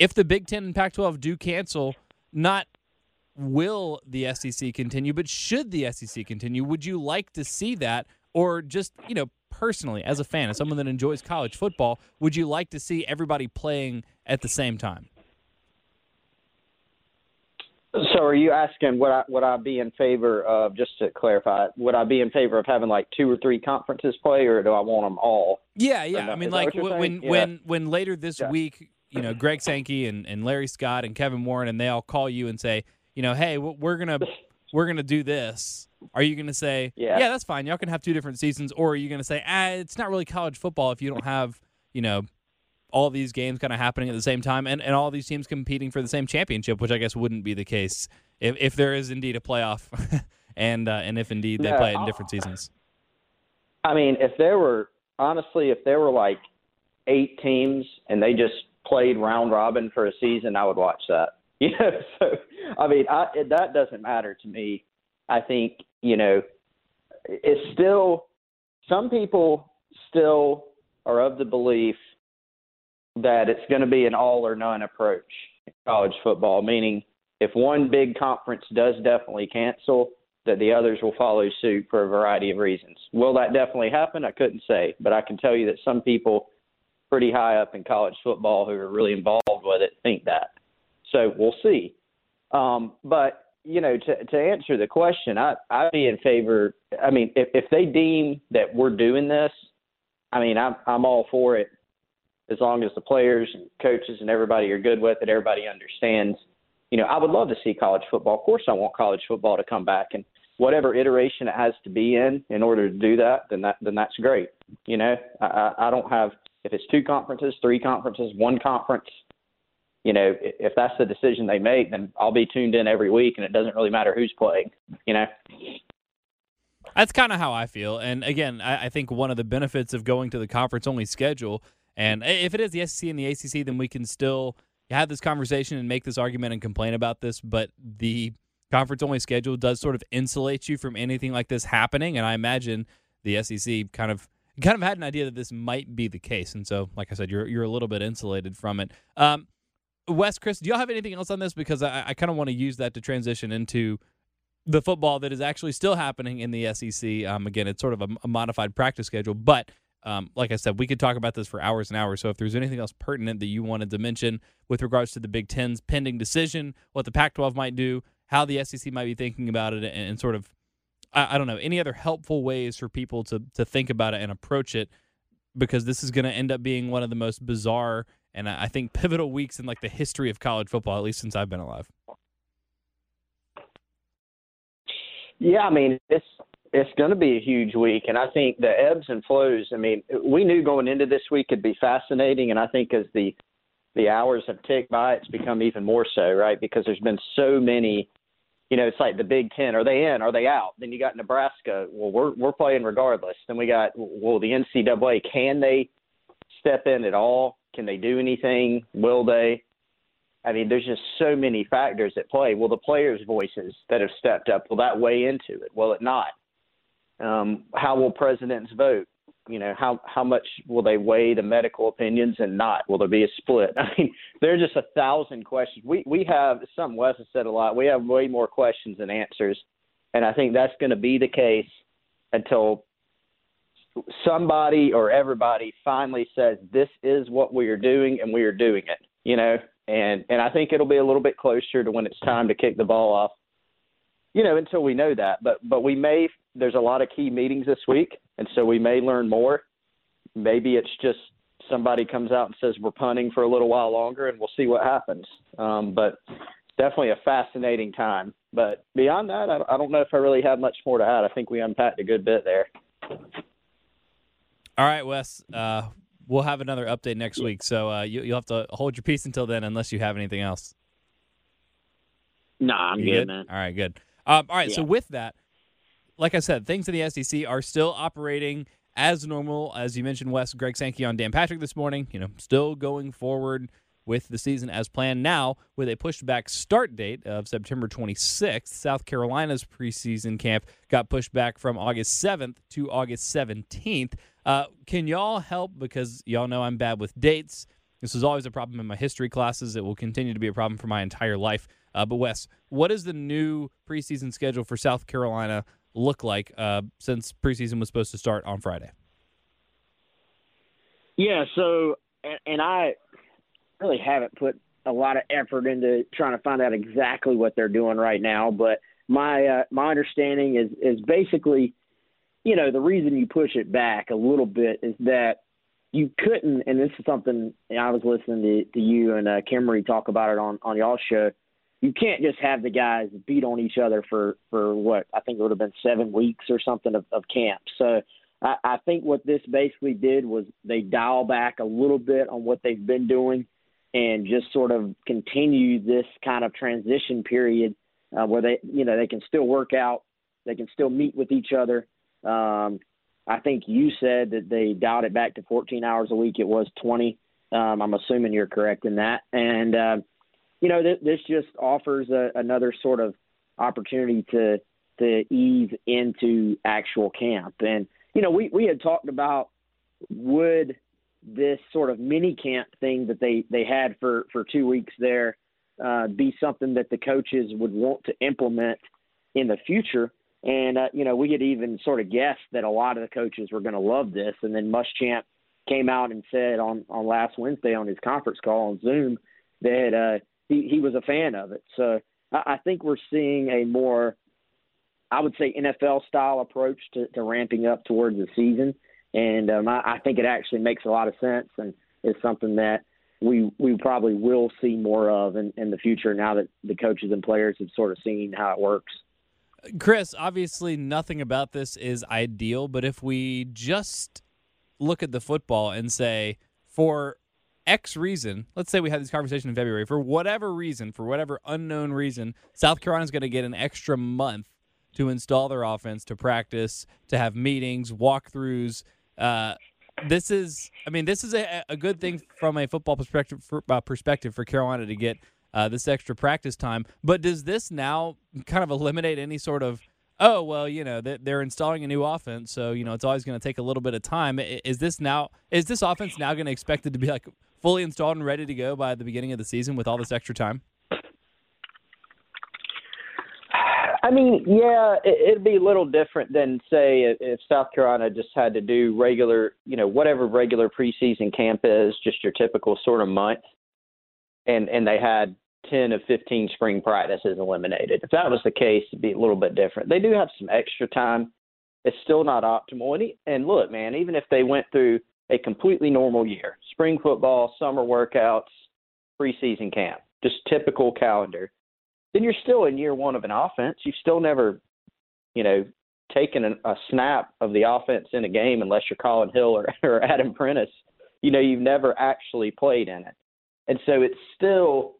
if the Big Ten and Pac-12 do cancel, not will the SEC continue, but should the SEC continue? Would you like to see that? Or just, you know, personally, as a fan, as someone that enjoys college football, would you like to see everybody playing at the same time? So, are you asking would I would I be in favor of just to clarify? Would I be in favor of having like two or three conferences play, or do I want them all? Yeah, yeah. I mean, like when yeah. when when later this yeah. week, you know, Greg Sankey and, and Larry Scott and Kevin Warren and they all call you and say, you know, hey, we're gonna we're gonna do this. Are you gonna say, yeah, yeah that's fine. Y'all can have two different seasons, or are you gonna say, ah, it's not really college football if you don't have, you know, all these games kind of happening at the same time and, and all these teams competing for the same championship, which I guess wouldn't be the case if, if there is indeed a playoff [laughs] and uh, and if indeed they play it in different seasons. I mean, if there were honestly, if there were like eight teams and they just played round robin for a season, I would watch that. [laughs] You know, so I mean, I, that doesn't matter to me. I think you know, it's still some people still are of the belief that it's going to be an all or none approach in college football, meaning if one big conference does definitely cancel, that the others will follow suit for a variety of reasons. Will that definitely happen? I couldn't say, but I can tell you that some people pretty high up in college football who are really involved with it think that. So we'll see. Um, but you know, to to answer the question, I I'd be in favor. I mean, if if they deem that we're doing this, I mean, I'm I'm all for it as long as the players and coaches and everybody are good with it. Everybody understands. You know, I would love to see college football. Of course, I want college football to come back and whatever iteration it has to be in in order to do that. Then that then that's great. You know, I I don't have if it's two conferences, three conferences, one conference you know, if that's the decision they make, then I'll be tuned in every week, and it doesn't really matter who's playing. You know. That's kind of how I feel, and again, I, I think one of the benefits of going to the conference-only schedule, and if it is the SEC and the ACC, then we can still have this conversation and make this argument and complain about this. But the conference-only schedule does sort of insulate you from anything like this happening, and I imagine the SEC kind of kind of had an idea that this might be the case, and so, like I said, you're you're a little bit insulated from it. Um, Wes, Chris, do y'all have anything else on this? Because I, I kind of want to use that to transition into the football that is actually still happening in the SEC. Um, again, it's sort of a, a modified practice schedule, but um, like I said, we could talk about this for hours and hours. So if there's anything else pertinent that you wanted to mention with regards to the Big Ten's pending decision, what the Pac-12 might do, how the SEC might be thinking about it, and, and sort of, I, I, don't know, any other helpful ways for people to to think about it and approach it, because this is going to end up being one of the most bizarre and I think pivotal weeks in like the history of college football, at least since I've been alive. Yeah, I mean it's it's going to be a huge week, and I think the ebbs and flows. I mean, we knew going into this week could be fascinating, and I think as the the hours have ticked by, it's become even more so, right? Because there's been so many. You know, it's like the Big Ten. Are they in? Are they out? Then you got Nebraska. Well, we're we're playing regardless. Then we got well the NCAA. Can they step in at all? Can they do anything? Will they? I mean, there's just so many factors at play. Will the players' voices that have stepped up will that weigh into it? Will it not? Um, how will presidents vote? You know, how how much will they weigh the medical opinions and not? Will there be a split? [laughs] I mean, there's just a thousand questions. We we have something Wes has said a lot. We have way more questions than answers, and I think that's going to be the case until somebody or everybody finally says this is what we are doing and we are doing it you know and and i think it'll be a little bit closer to when it's time to kick the ball off you know until we know that but but we may there's a lot of key meetings this week and so we may learn more maybe it's just somebody comes out and says we're punting for a little while longer and we'll see what happens um but definitely a fascinating time but beyond that I, I don't know if i really have much more to add i think we unpacked a good bit there all right, Wes. Uh, we'll have another update next week, so uh, you, will have to hold your peace until then, unless you have anything else. No, nah, I'm good, good, man. All right, good. Um, all right, yeah. so with that, like I said, things in the SEC are still operating as normal. As you mentioned, Wes, Greg Sankey on Dan Patrick this morning. You know, still going forward with the season as planned. Now, with a pushed back start date of September 26th, South Carolina's preseason camp got pushed back from August 7th to August 17th. Uh, can y'all help? Because y'all know I'm bad with dates. This is always a problem in my history classes. It will continue to be a problem for my entire life. Uh, but, Wes, what does the new preseason schedule for South Carolina look like uh, since preseason was supposed to start on Friday? Yeah, so, and, and I really haven't put a lot of effort into trying to find out exactly what they're doing right now, but my uh, my understanding is is basically you know, the reason you push it back a little bit is that you couldn't, and this is something I was listening to, to you and uh, Kimmery talk about it on on y'all show. You can't just have the guys beat on each other for for what I think it would have been seven weeks or something of, of camp. So I, I think what this basically did was they dial back a little bit on what they've been doing and just sort of continue this kind of transition period uh, where they you know they can still work out, they can still meet with each other, um, I think you said that they dialed it back to 14 hours a week. It was 20 Um, I'm assuming you're correct in that. And, uh, you know, th- this just offers a, another sort of opportunity to to ease into actual camp. And, you know, we, we had talked about would this sort of mini camp thing that they, they had for, for two weeks there uh, be something that the coaches would want to implement in the future. And, uh, you know, we had even sort of guessed that a lot of the coaches were going to love this. And then Muschamp came out and said on, on last Wednesday on his conference call on Zoom that uh, he, he was a fan of it. So I, I think we're seeing a more, I would say, NFL style approach to, to ramping up towards the season. And um, I, I think it actually makes a lot of sense and is something that we we probably will see more of in, in the future now that the coaches and players have sort of seen how it works. Chris, obviously nothing about this is ideal, but if we just look at the football and say, for X reason, let's say we had this conversation in February, for whatever reason, for whatever unknown reason, South Carolina's going to get an extra month to install their offense, to practice, to have meetings, walkthroughs. Uh, this is, I mean, this is a, a good thing from a football perspective for, uh, perspective for Carolina to get uh, this extra practice time. But does this now kind of eliminate any sort of oh well, you know they're installing a new offense, so you know it's always going to take a little bit of time. Is this now? Is this offense now going to expect it to be like fully installed and ready to go by the beginning of the season with all this extra time? I mean, yeah, it, would be a little different than say if South Carolina just had to do regular, you know, whatever regular preseason camp is, just your typical sort of month, and and they had 10 of 15 spring practices eliminated. If that was the case, it'd be a little bit different. They do have some extra time. It's still not optimal. And, and look, man, even if they went through a completely normal year, spring football, summer workouts, preseason camp, just typical calendar, then you're still in year one of an offense. You've still never, you know, taken a, a snap of the offense in a game unless you're Colin Hill or, [laughs] or Adam Prentice. You know, you've never actually played in it. And so it's still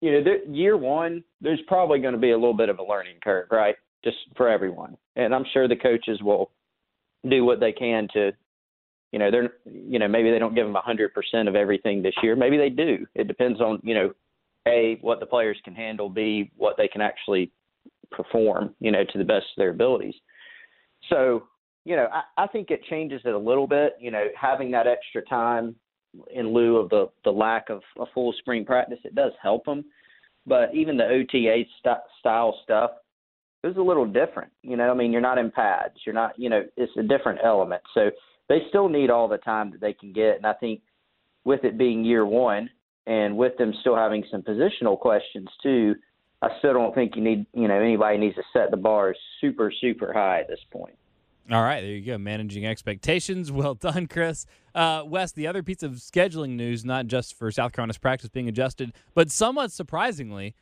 you know, year one, there's probably going to be a little bit of a learning curve, right? Just for everyone. And I'm sure the coaches will do what they can to, you know, they're, you know, maybe they don't give them a 100% of everything this year. Maybe they do. It depends on, you know, A, what the players can handle, B, what they can actually perform, you know, to the best of their abilities. So, you know, I, I think it changes it a little bit, you know, having that extra time in lieu of the the lack of a full spring practice, it does help them. But even the OTA st- style stuff, it was a little different. You know, I mean, you're not in pads. You're not, you know, it's a different element. So they still need all the time that they can get. And I think with it being year one and with them still having some positional questions too, I still don't think you need, you know, anybody needs to set the bar super, super high at this point. All right, there you go. Managing expectations. [laughs] Well done, Chris. Uh, Wes, the other piece of scheduling news, not just for South Carolina's practice being adjusted, but somewhat surprisingly,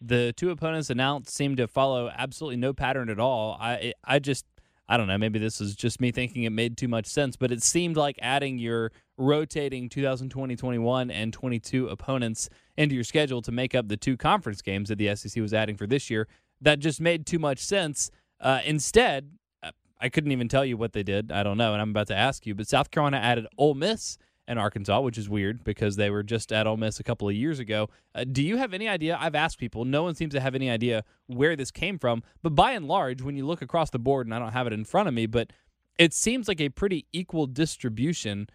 the two opponents announced seem to follow absolutely no pattern at all. I, I just, I don't know. Maybe this is just me thinking it made too much sense, but it seemed like adding your rotating 2020, 21, and 22 opponents into your schedule to make up the two conference games that the SEC was adding for this year. That just made too much sense. Uh, instead, I couldn't even tell you what they did. I don't know, and I'm about to ask you. But South Carolina added Ole Miss and Arkansas, which is weird because they were just at Ole Miss a couple of years ago. Uh, do you have any idea? I've asked people. No one seems to have any idea where this came from. But by and large, when you look across the board, and I don't have it in front of me, but it seems like a pretty equal distribution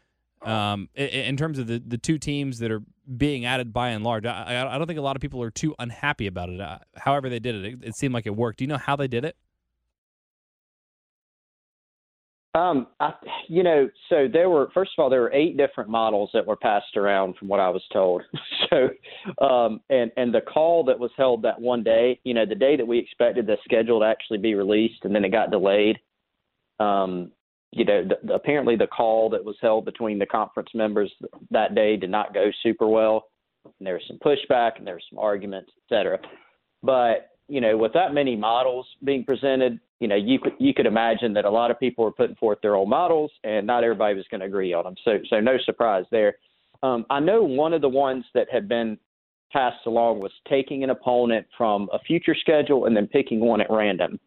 um, in, in, terms of the, the two teams that are being added by and large. I, I don't think a lot of people are too unhappy about it. Uh, however, they did it, it, it seemed like it worked. Do you know how they did it? Um, I, you know, so there were first of all there were eight different models that were passed around from what I was told. [laughs] so, um, and and the call that was held that one day, you know, the day that we expected the schedule to actually be released, and then it got delayed. Um, you know, the, the, apparently the call that was held between the conference members that day did not go super well, and there was some pushback and there was some arguments, et cetera. But you know, with that many models being presented, you know, you could you could imagine that a lot of people were putting forth their own models, and not everybody was going to agree on them. So, so no surprise there. Um, I know one of the ones that had been passed along was taking an opponent from a future schedule and then picking one at random.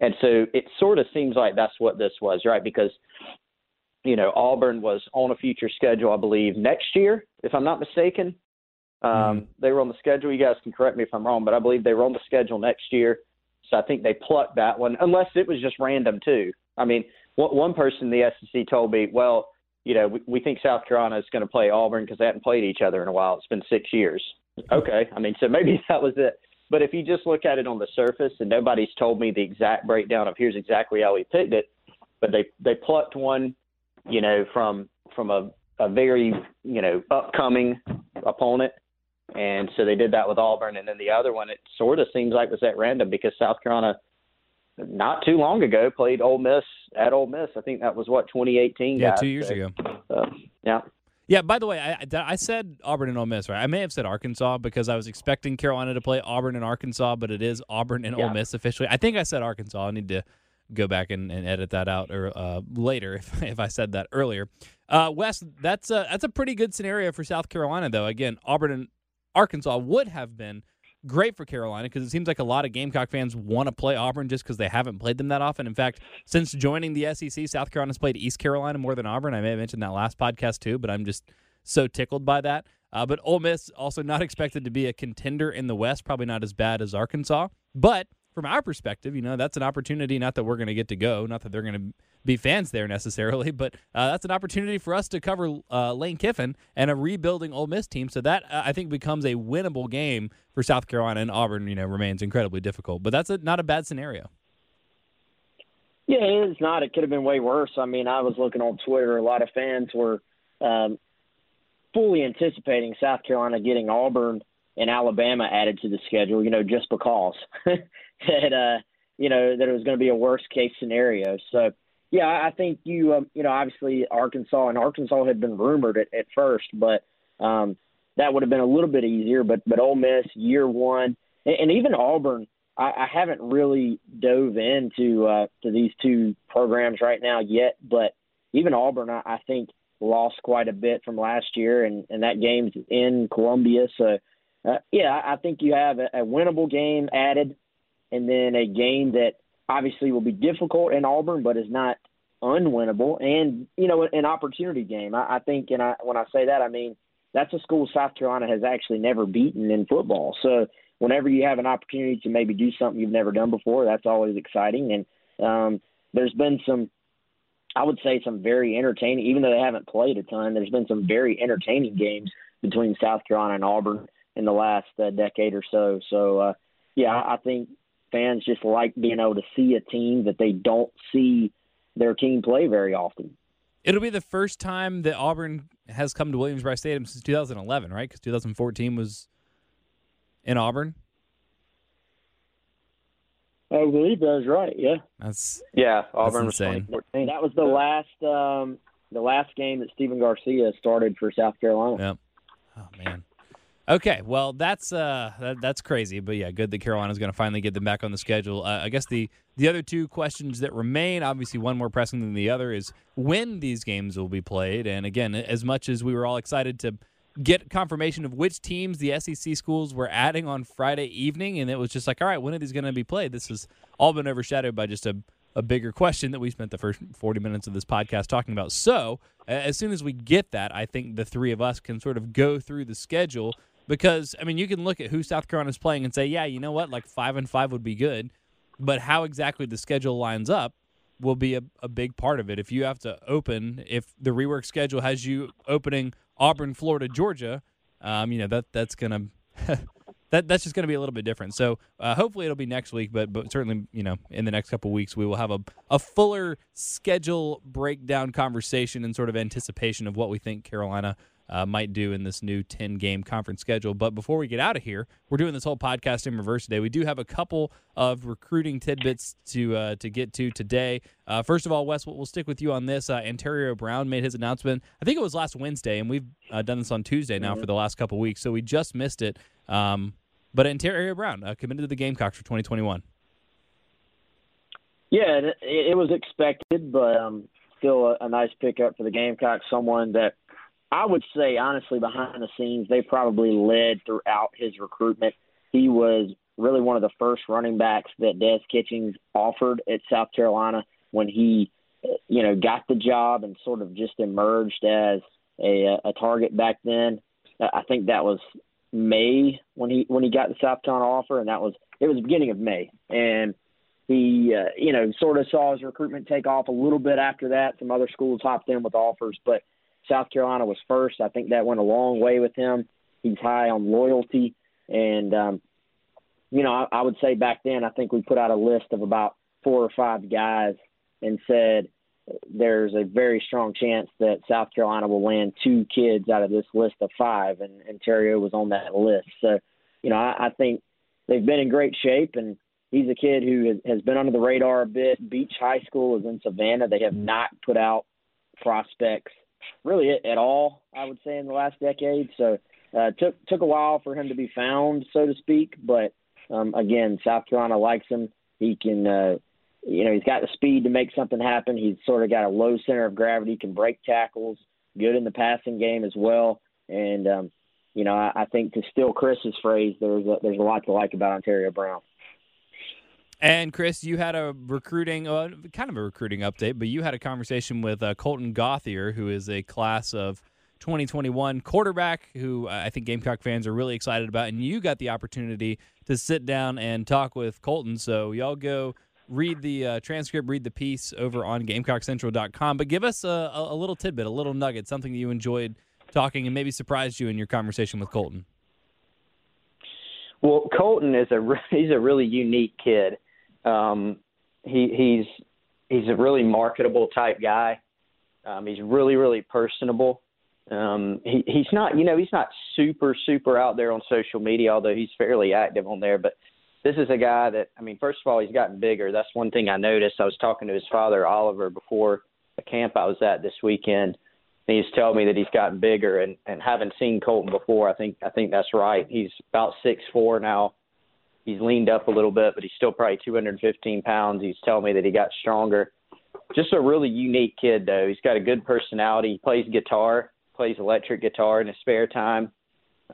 And so it sort of seems like that's what this was, right? Because you know, Auburn was on a future schedule, I believe, next year, if I'm not mistaken. Um, mm-hmm. They were on the schedule. You guys can correct me if I'm wrong, but I believe they were on the schedule next year. So I think they plucked that one, unless it was just random too. I mean, one person in the SEC told me, well, you know, we, we think South Carolina is going to play Auburn because they hadn't played each other in a while. It's been six years. Okay, I mean, so maybe [laughs] that was it. But if you just look at it on the surface, and nobody's told me the exact breakdown of here's exactly how we picked it, but they they plucked one, you know, from from a a very you know upcoming opponent, and so they did that with Auburn, and then the other one it sort of seems like was at random because South Carolina not too long ago played Ole Miss at Ole Miss. I think that was what 2018. Yeah, guys. two years so, ago. Uh, yeah. Yeah. By the way, I, I said Auburn and Ole Miss, right? I may have said Arkansas because I was expecting Carolina to play Auburn and Arkansas, but it is Auburn and yeah. Ole Miss officially. I think I said Arkansas. I need to go back and, and edit that out or uh, later [laughs] if, if I said that earlier. Uh, Wes, that's a that's a pretty good scenario for South Carolina, though. Again, Auburn and Arkansas would have been great for Carolina because it seems like a lot of Gamecock fans want to play Auburn just because they haven't played them that often. In fact, since joining the SEC, South Carolina's played East Carolina more than Auburn. I may have mentioned that last podcast too, but I'm just so tickled by that. Uh, but Ole Miss also not [laughs] expected to be a contender in the West, probably not as bad as Arkansas, but from our perspective, you know, that's an opportunity. Not that we're going to get to go, not that they're going to be fans there necessarily, [laughs] but uh, that's an opportunity for us to cover uh, Lane Kiffin and a rebuilding Ole Miss team. So that uh, I think becomes a winnable game for South Carolina and Auburn. You know, remains incredibly difficult, but that's a, not a bad scenario. Yeah, it's not. It could have been way worse. I mean, I was looking on Twitter. A lot of fans were um, fully anticipating South Carolina getting Auburn and Alabama added to the schedule. You know, just because. [laughs] that uh, you know that it was going to be a worst case scenario. So yeah, I think you um, you know obviously Arkansas and Arkansas had been rumored at, at first, but um, that would have been a little bit easier. But but Ole Miss year one and, and even Auburn. I, I haven't really dove into uh, to these two programs right now yet, but even Auburn, I, I think lost quite a bit from last year, and, and that game's in Columbia. So, uh, yeah, I think you have a, a winnable game added and then a game that obviously will be difficult in Auburn, but is not unwinnable, and you know, an opportunity game. I, I think, and I, when I say that, I mean that's a school South Carolina has actually never beaten in football. So whenever you have an opportunity to maybe do something you've never done before, that's always exciting. And um, there's been some, I would say, some very entertaining. Even though they haven't played a ton, there's been some very entertaining games between South Carolina and Auburn in the last uh, decade or so. So uh, yeah, I think fans just like being able to see a team that they don't see their team play very often. It'll be the first time that Auburn has come to Williams-Brice Stadium since 2011, right? Because 2014 was in Auburn. I believe that's right. Yeah. That's yeah. Auburn that's insane. was That was the last um, the last game that Stephen Garcia started for South Carolina. Yep. Oh man. Okay, well that's uh that, that's crazy, but yeah, good that Carolina's going to finally get them back on the schedule. Uh, I guess the the other two questions that remain, obviously one more pressing than the other, is when these games will be played. And again, as much as we were all excited to get confirmation of which teams the SEC schools were adding on Friday evening, and it was just like, all right, when are these going to be played? This has all been overshadowed by just a a bigger question that we spent the first 40 minutes of this podcast talking about. So, as soon as we get that, I think the three of us can sort of go through the schedule because I mean you can look at who South Carolina's playing and say, yeah, you know what, like five and five would be good, but how exactly the schedule lines up will be a, a big part of it. If you have to open, if the rework schedule has you opening Auburn, Florida, Georgia, um, you know that that's gonna. [laughs] that that's just to be a little bit different. So uh, hopefully it'll be next week, but but certainly you know in the next couple weeks we will have a a fuller schedule breakdown conversation and sort of anticipation of what we think Carolina uh, might do in this new 10 game conference schedule. But before we get out of here, we're doing this whole podcast in reverse today. We do have a couple of recruiting tidbits to uh, to get to today. Uh, first of all, Wes, we'll, stick with you on this. Uh, Antario Brown made his announcement. I think it was last Wednesday, and we've uh, done this on Tuesday now for the last couple weeks, so we just missed it. Um, but Antario Brown uh, committed to the Gamecocks for 2021. Yeah, it, it was expected, but um, still a, a nice pickup for the Gamecocks. Someone that I would say, honestly, behind the scenes, they probably led throughout his recruitment. He was really one of the first running backs that Des Kitchings offered at South Carolina when he you know, got the job and sort of just emerged as a, a target back then. I think that was May when he when he got the South Carolina offer, and that was it was the beginning of May, and he uh, you know sort of saw his recruitment take off a little bit after that. Some other schools hopped in with offers, but South Carolina was first. I think that went a long way with him. He's high on loyalty, and um, you know I, I would say back then I think we put out a list of about four or five guys and said there's a very strong chance that South Carolina will land two kids out of this list of five, and, Terrio was on that list. So, you know, I, I think they've been in great shape, and he's a kid who has been under the radar a bit. Beach High School is in Savannah. They have not put out prospects really at, all, I would say, in the last decade. So, uh, took took a while for him to be found, so to speak. But um, again, South Carolina likes him. He can uh, you know, he's got the speed to make something happen. He's sort of got a low center of gravity, can break tackles, good in the passing game as well. And um, you know, I, I think to steal Chris's phrase, there's a, there's a lot to like about Antario Brown. And Chris, you had a recruiting, uh, kind of a recruiting update, but you had a conversation with uh, Colten Gauthier, who is a class of 2021 quarterback who uh, I think Gamecock fans are really excited about. And you got the opportunity to sit down and talk with Colten. So y'all go read the uh, transcript, read the piece over on GamecockCentral.com. But give us a, a, little tidbit, a little nugget, something that you enjoyed talking and maybe surprised you in your conversation with Colten. Well, Colten is a [laughs] he's a really unique kid. Um, he he's he's a really marketable type guy. Um, he's really really personable. Um, he he's not you know he's not super super out there on social media, although he's fairly active on there. But this is a guy that I mean, first of all, he's gotten bigger. That's one thing I noticed. I was talking to his father Oliver before the camp I was at this weekend. And he's telling me that he's gotten bigger and and haven't seen Colten before. I think I think that's right. He's about six four now. He's leaned up a little bit, but he's still probably 215 pounds. He's telling me that he got stronger. Just a really unique kid, though. He's got a good personality. He plays guitar, plays electric guitar in his spare time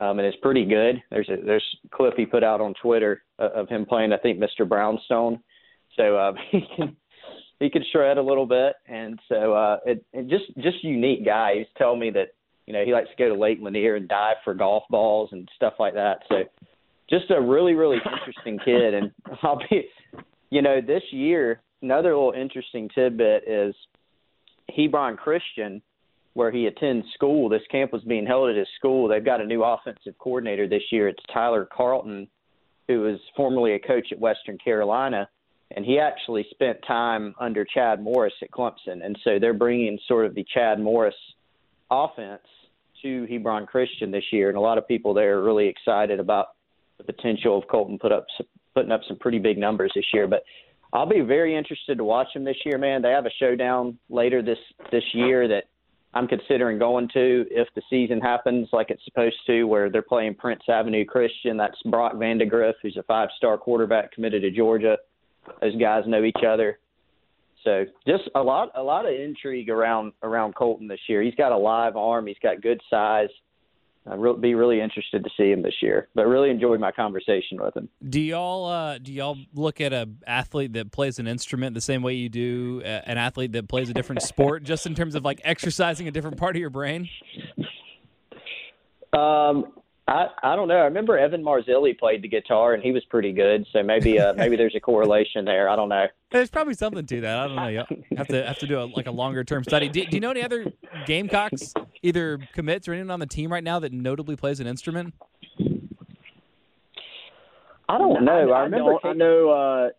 um, and it's pretty good. There's a there's a clip he put out on Twitter uh, of him playing, I think, Mr. Brownstone. So uh, [laughs] he can he can shred a little bit, and so uh, it, it just just unique guy. He's telling me that you know he likes to go to Lake Lanier and dive for golf balls and stuff like that. So just a really really interesting kid, and [laughs] I'll be, you know, this year another little interesting tidbit is Hebron Christian where he attends school. This camp was being held at his school. They've got a new offensive coordinator this year. It's Tyler Carlton, who was formerly a coach at Western Carolina, and he actually spent time under Chad Morris at Clemson. And so they're bringing sort of the Chad Morris offense to Hebron Christian this year, and a lot of people there are really excited about the potential of Colten put up putting up some pretty big numbers this year. But I'll be very interested to watch him this year, man. They have a showdown later this this year that I'm considering going to if the season happens like it's supposed to, where they're playing Prince Avenue Christian. That's Brock Vandagriff, who's a five-star quarterback committed to Georgia. Those guys know each other. So just a lot, a lot of intrigue around around Colten this year. He's got a live arm. He's got good size. I'd re- be really interested to see him this year. But really enjoyed my conversation with him. Do y'all uh, do y'all look at a athlete that plays an instrument the same way you do an athlete that plays a different [laughs] sport, just in terms of like exercising a different part of your brain? Um, I I don't know. I remember Evan Marzilli played the guitar and he was pretty good. So maybe uh, [laughs] maybe there's a correlation there. I don't know. There's probably something to that. I don't know. You have to have to do a, like a longer term study. Do, do, you know any other Gamecocks, either commits or anyone on the team right now that notably plays an instrument? I don't know. I, I remember. I, I know. Uh,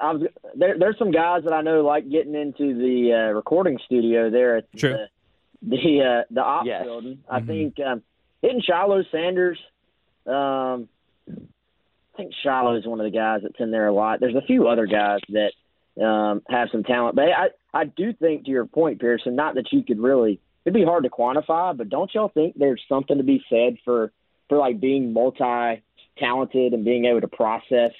I was, there, there's some guys that I know like getting into the uh, recording studio there at True. the the, uh, the ops yes. building. I mm-hmm. think um, isn't Shiloh Sanders? Um, I think Shiloh is one of the guys that's in there a lot. There's a few other guys that um, have some talent, but I I do think to your point, Pearson. Not that you could really. It'd be hard to quantify, but don't y'all think there's something to be said for for like being multi talented and being able to process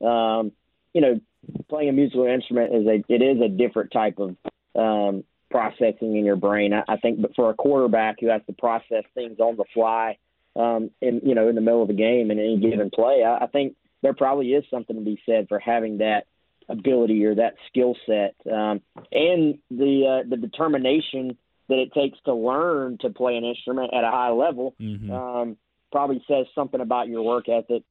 um, you know, playing a musical instrument is a it is a different type of um, processing in your brain. I, I think, but for a quarterback who has to process things on the fly, um, in you know, in the middle of the game in any given play, I, I think there probably is something to be said for having that ability or that skill set, um, and the uh, the determination that it takes to learn to play an instrument at a high level. Mhm. Um, probably says something about your work ethic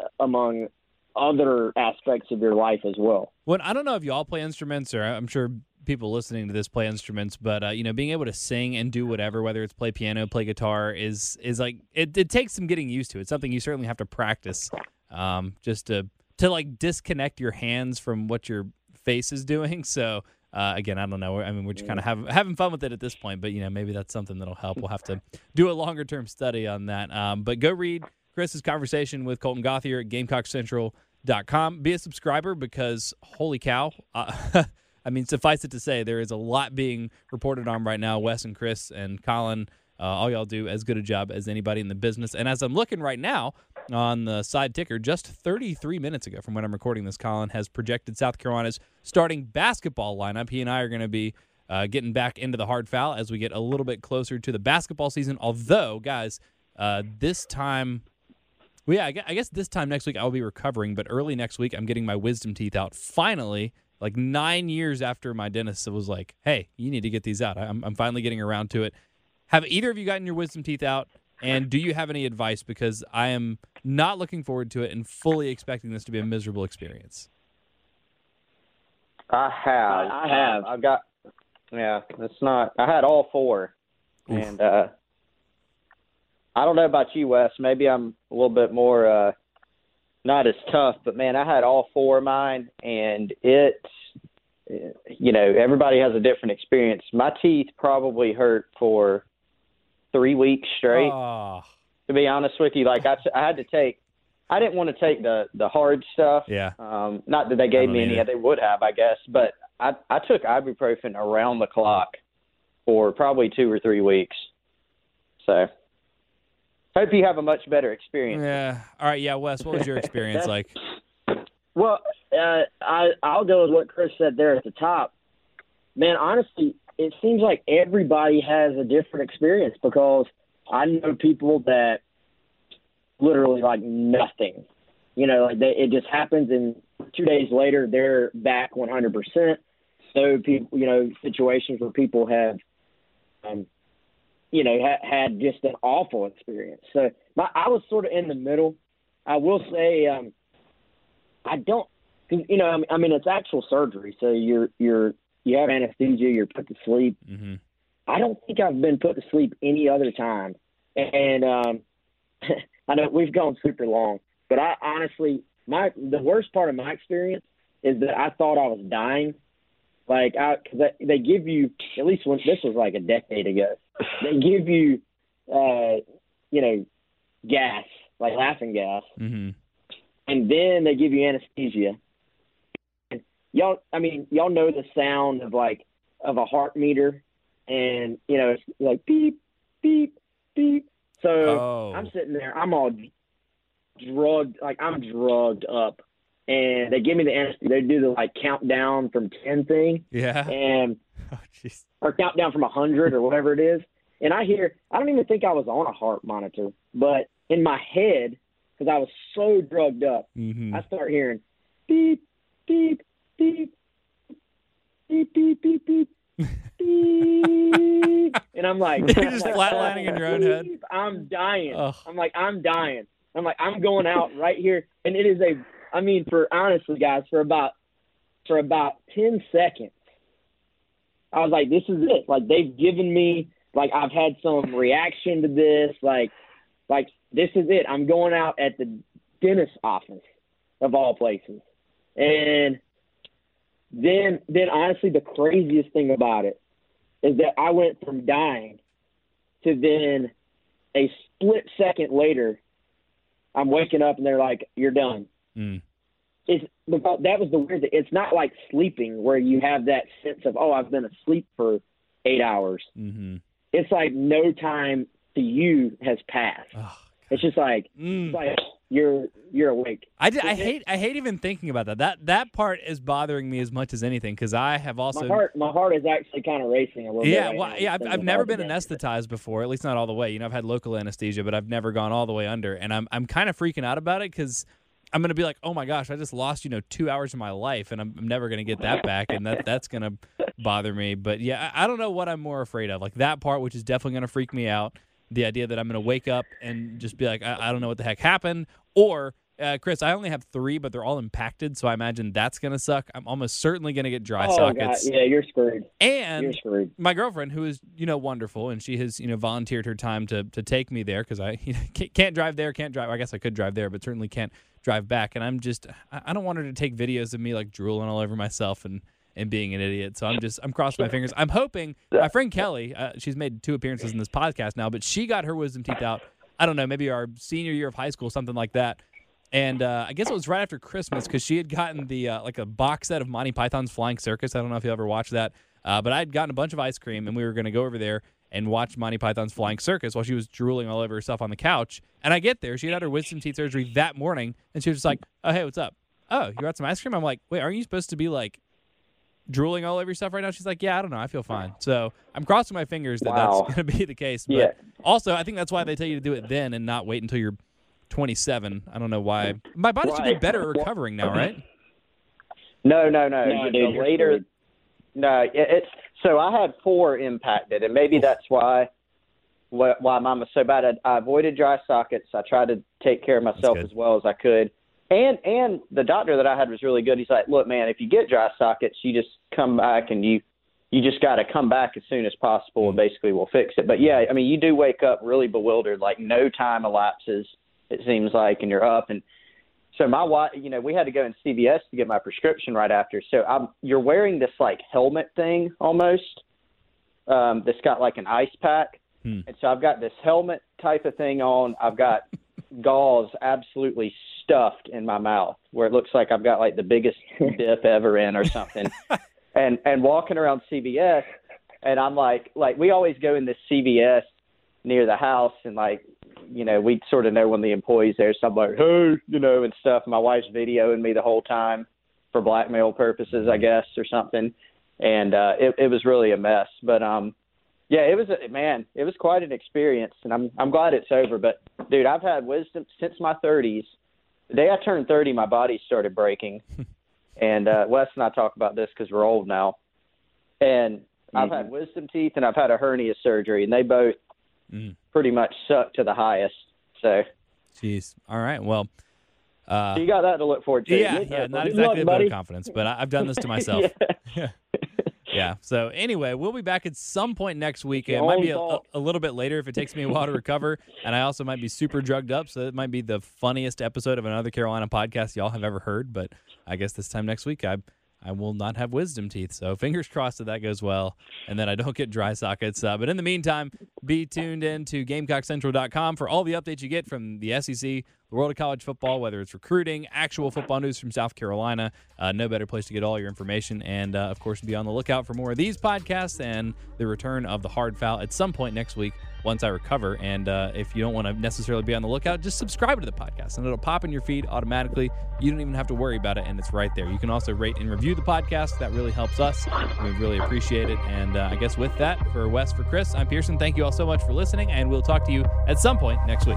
uh, among other aspects of your life as well. Well, I don't know if you all play instruments, or I'm sure people listening to this play instruments, but uh, you know, being able to sing and do whatever, whether it's play piano, play guitar, is is like it, it takes some getting used to. It's something you certainly have to practice, um, just to to like disconnect your hands from what your face is doing. [laughs] So. Uh, again, I don't know. I mean, we're just kind of have, having fun with it at this point, but you know, maybe that's something that'll help. We'll have to do a longer term study on that. Um, but go read Chris's conversation with Colten Gauthier at GamecockCentral.com. Be a subscriber because holy cow! Uh, [laughs] I mean, suffice it to say, there is a lot being reported on right now. Wes and Chris and Colin, uh, all y'all do as good a job as anybody in the business. And as I'm looking right now on the side ticker, just 33 minutes ago from when I'm recording this, Colin has projected South Carolina's starting basketball lineup. He and I are going to be uh, getting back into the hard foul as we get a little bit closer to the basketball season. Although, guys, uh, this time well, yeah, I I guess this time next week I'll be recovering, but early next week I'm getting my wisdom teeth out. Finally, like nine years after my dentist was like, "Hey, you need to get these out." I'm, I'm finally getting around to it. Have either of you gotten your wisdom teeth out? And do you have any advice? Because I am not looking forward to it and fully expecting this to be a miserable experience. I have. I- I have. I've got. Yeah, it's not. I had all four, and uh, I don't know about you, Wes. Maybe I'm a little bit more uh, not as tough, but man, I had all four of mine, and it. You know, everybody has a different experience. My teeth probably hurt for three weeks straight Oh, to be honest with you. Like I, I had to take, I didn't want to take the the hard stuff. yeah. Um, not that they gave me any, either. they would have, I guess. But I I took ibuprofen around the clock for probably two or three weeks. So hope you have a much better experience. Yeah. All right. Yeah, Wes, what was your experience [laughs] like? Well, uh, I I'll go with what Chris said there at the top. Man, honestly, it seems like everybody has a different experience because I know people that literally like nothing. You know, like they, it just happens, and two days later they're back 100%. So people, you know, situations where people have, um, you know, ha- had just an awful experience. So my, I was sort of in the middle. I will say, um, I don't, 'cause, you know, I mean, I mean, it's actual surgery, so you're you're you have anesthesia, you're put to sleep. hmm I don't think I've been put to sleep any other time, and um, [laughs] I know we've gone super long, but I honestly, my the worst part of my experience is that I thought I was dying. Like, I because they, they give you at least when this was like a decade ago, [laughs] they give you, uh, you know, gas like laughing gas, hmm and then they give you anesthesia. And y'all, I mean, y'all know the sound of like of a heart meter, and you know it's like beep, beep, beep. So Oh. I'm sitting there, I'm all drugged, like I'm drugged up, and they give me the anesthesia. They do the like countdown from ten thing, Yeah. and [laughs] Oh, jeez. or countdown from a hundred or whatever it is. And I hear, I don't even think I was on a heart monitor, but in my head, because I was so drugged up, hmm I start hearing beep, beep, beep, beep, beep, beep, beep, beep. [laughs] And I'm like, [laughs] You're just like, flatlining in your own head. I'm dying. Ugh. I'm like, I'm dying. I'm like, I'm going out right here. And it is a, I mean, for honestly, guys, for about, for about 10 seconds, I was like, this is it. Like, they've given me, like, I've had some reaction to this. Like, like, this is it. I'm going out at the dentist office of all places. And then, then honestly, the craziest thing about it is that I went from dying to then a split second later, I'm waking up and they're like, "You're done." Mm. It's because that was the weird thing. It's not like sleeping where you have that sense of, "Oh, I've been asleep for eight hours." hmm It's like no time to you has passed. Oh, It's just like mm. it's like you're you're awake. I, d- I hate I hate even thinking about that. That that part is bothering me as much as anything because I have also my heart my heart is actually kind of racing a little bit. yeah right well, yeah I've, I've never been anesthetized before at least not all the way you know I've had local anesthesia but I've never gone all the way under and I'm I'm kind of freaking out about it because I'm gonna be like, oh my gosh, I just lost you know two hours of my life, and I'm, I'm never gonna get that back, and that that's gonna bother me. But yeah, I, I don't know what I'm more afraid of, like that part, which is definitely gonna freak me out. The idea that I'm gonna wake up and just be like, I, I don't know what the heck happened, or uh, Chris, I only have three, but they're all impacted, so I imagine that's gonna suck. I'm almost certainly gonna get dry oh, sockets. God. Yeah, you're screwed. And You're screwed. my girlfriend, who is you know wonderful, and she has you know volunteered her time to to take me there because I [laughs] you know, can't, drive there, can't drive. I guess I could drive there, but certainly can't drive back. And I'm just I I don't want her to take videos of me like drooling all over myself and and being an idiot. So I'm just I'm crossing my fingers. I'm hoping my friend Kelly, uh, she's made two appearances in this podcast now, but she got her wisdom teeth out. I don't know, maybe our senior year of high school, something like that. And uh, I guess it was right after Christmas because she had gotten the uh, like a box set of Monty Python's Flying Circus. I don't know if you ever watched that, uh, but I had gotten a bunch of ice cream, and we were going to go over there and watch Monty Python's Flying Circus while she was drooling all over herself on the couch. And I get there, she had had her wisdom teeth surgery that morning, and she was just like, "Oh hey, what's up? Oh, you got some ice cream?" I'm like, "Wait, aren't you supposed to be like drooling all over yourself right now?" She's like, "Yeah, I don't know, I feel fine." So I'm crossing my fingers that Wow. that's going to be the case. But Yeah. also, I think that's why they tell you to do it then and not wait until you're 27. I don't know why. My body should be better at recovering now, right? No, no, no. No, The dude, you're later, no, it, it's so I had four impacted, and maybe that's why why, why mine was so bad. I, I avoided dry sockets. I tried to take care of myself as well as I could, and and the doctor that I had was really good. He's like, look, man, if you get dry sockets, you just come back and you you just got to come back as soon as possible, and mm. basically we'll fix it. But yeah, I mean, you do wake up really bewildered, like no time elapses. It seems like, and you're up and so my wife, you know, we had to go in CVS to get my prescription right after. So I'm, you're wearing this like helmet thing almost, um, that's got like an ice pack, Hmm. and so I've got this helmet type of thing on. I've got [laughs] gauze absolutely stuffed in my mouth, where it looks like I've got like the biggest [laughs] dip ever in or something, and and walking around CVS, and I'm like, like we always go in this CVS near the house, and like you know, we sort of know when the employees there, so I'm like, hey, you know, and stuff. My wife's videoing me the whole time for blackmail purposes, I guess, or something. And uh, it, it was really a mess. But um, yeah, it was a man. It was quite an experience, and I'm I'm glad it's over. But dude, I've had wisdom since my 30s. The day I turned 30, my body started breaking. [laughs] and uh, Wes and I talk about this because we're old now. And I've had wisdom teeth and I've had a hernia surgery, and they both Mm. Pretty much suck to the highest. So Jeez. All right. Well, uh, you got that to look forward to. yeah, yeah, not exactly luck, a vote of confidence, but I, I've done this to [laughs] myself. Yeah. [laughs] Yeah. So anyway, we'll be back at some point next week. It might be a, a, a little bit later if it takes me a while to recover, [laughs] and I also might be super drugged up. So it might be the funniest episode of another Carolina podcast y'all have ever heard. But I guess this time next week, I I will not have wisdom teeth. So fingers crossed that that goes well, and then I don't get dry sockets. Uh, but in the meantime, be tuned in to GamecockCentral.com for all the updates you get from the SEC, the world of college football, whether it's recruiting, actual football news from South Carolina. Uh, no better place to get all your information. And uh, of course, be on the lookout for more of these podcasts and the return of the hard foul at some point next week once I recover. And uh, if you don't want to necessarily be on the lookout, just subscribe to the podcast and it'll pop in your feed automatically. You don't even have to worry about it, and it's right there. You can also rate and review the podcast. That really helps us. We really appreciate it. And uh, I guess with that, for Wes, for Chris, I'm Pearson. Thank you all so much for listening, and we'll talk to you at some point next week.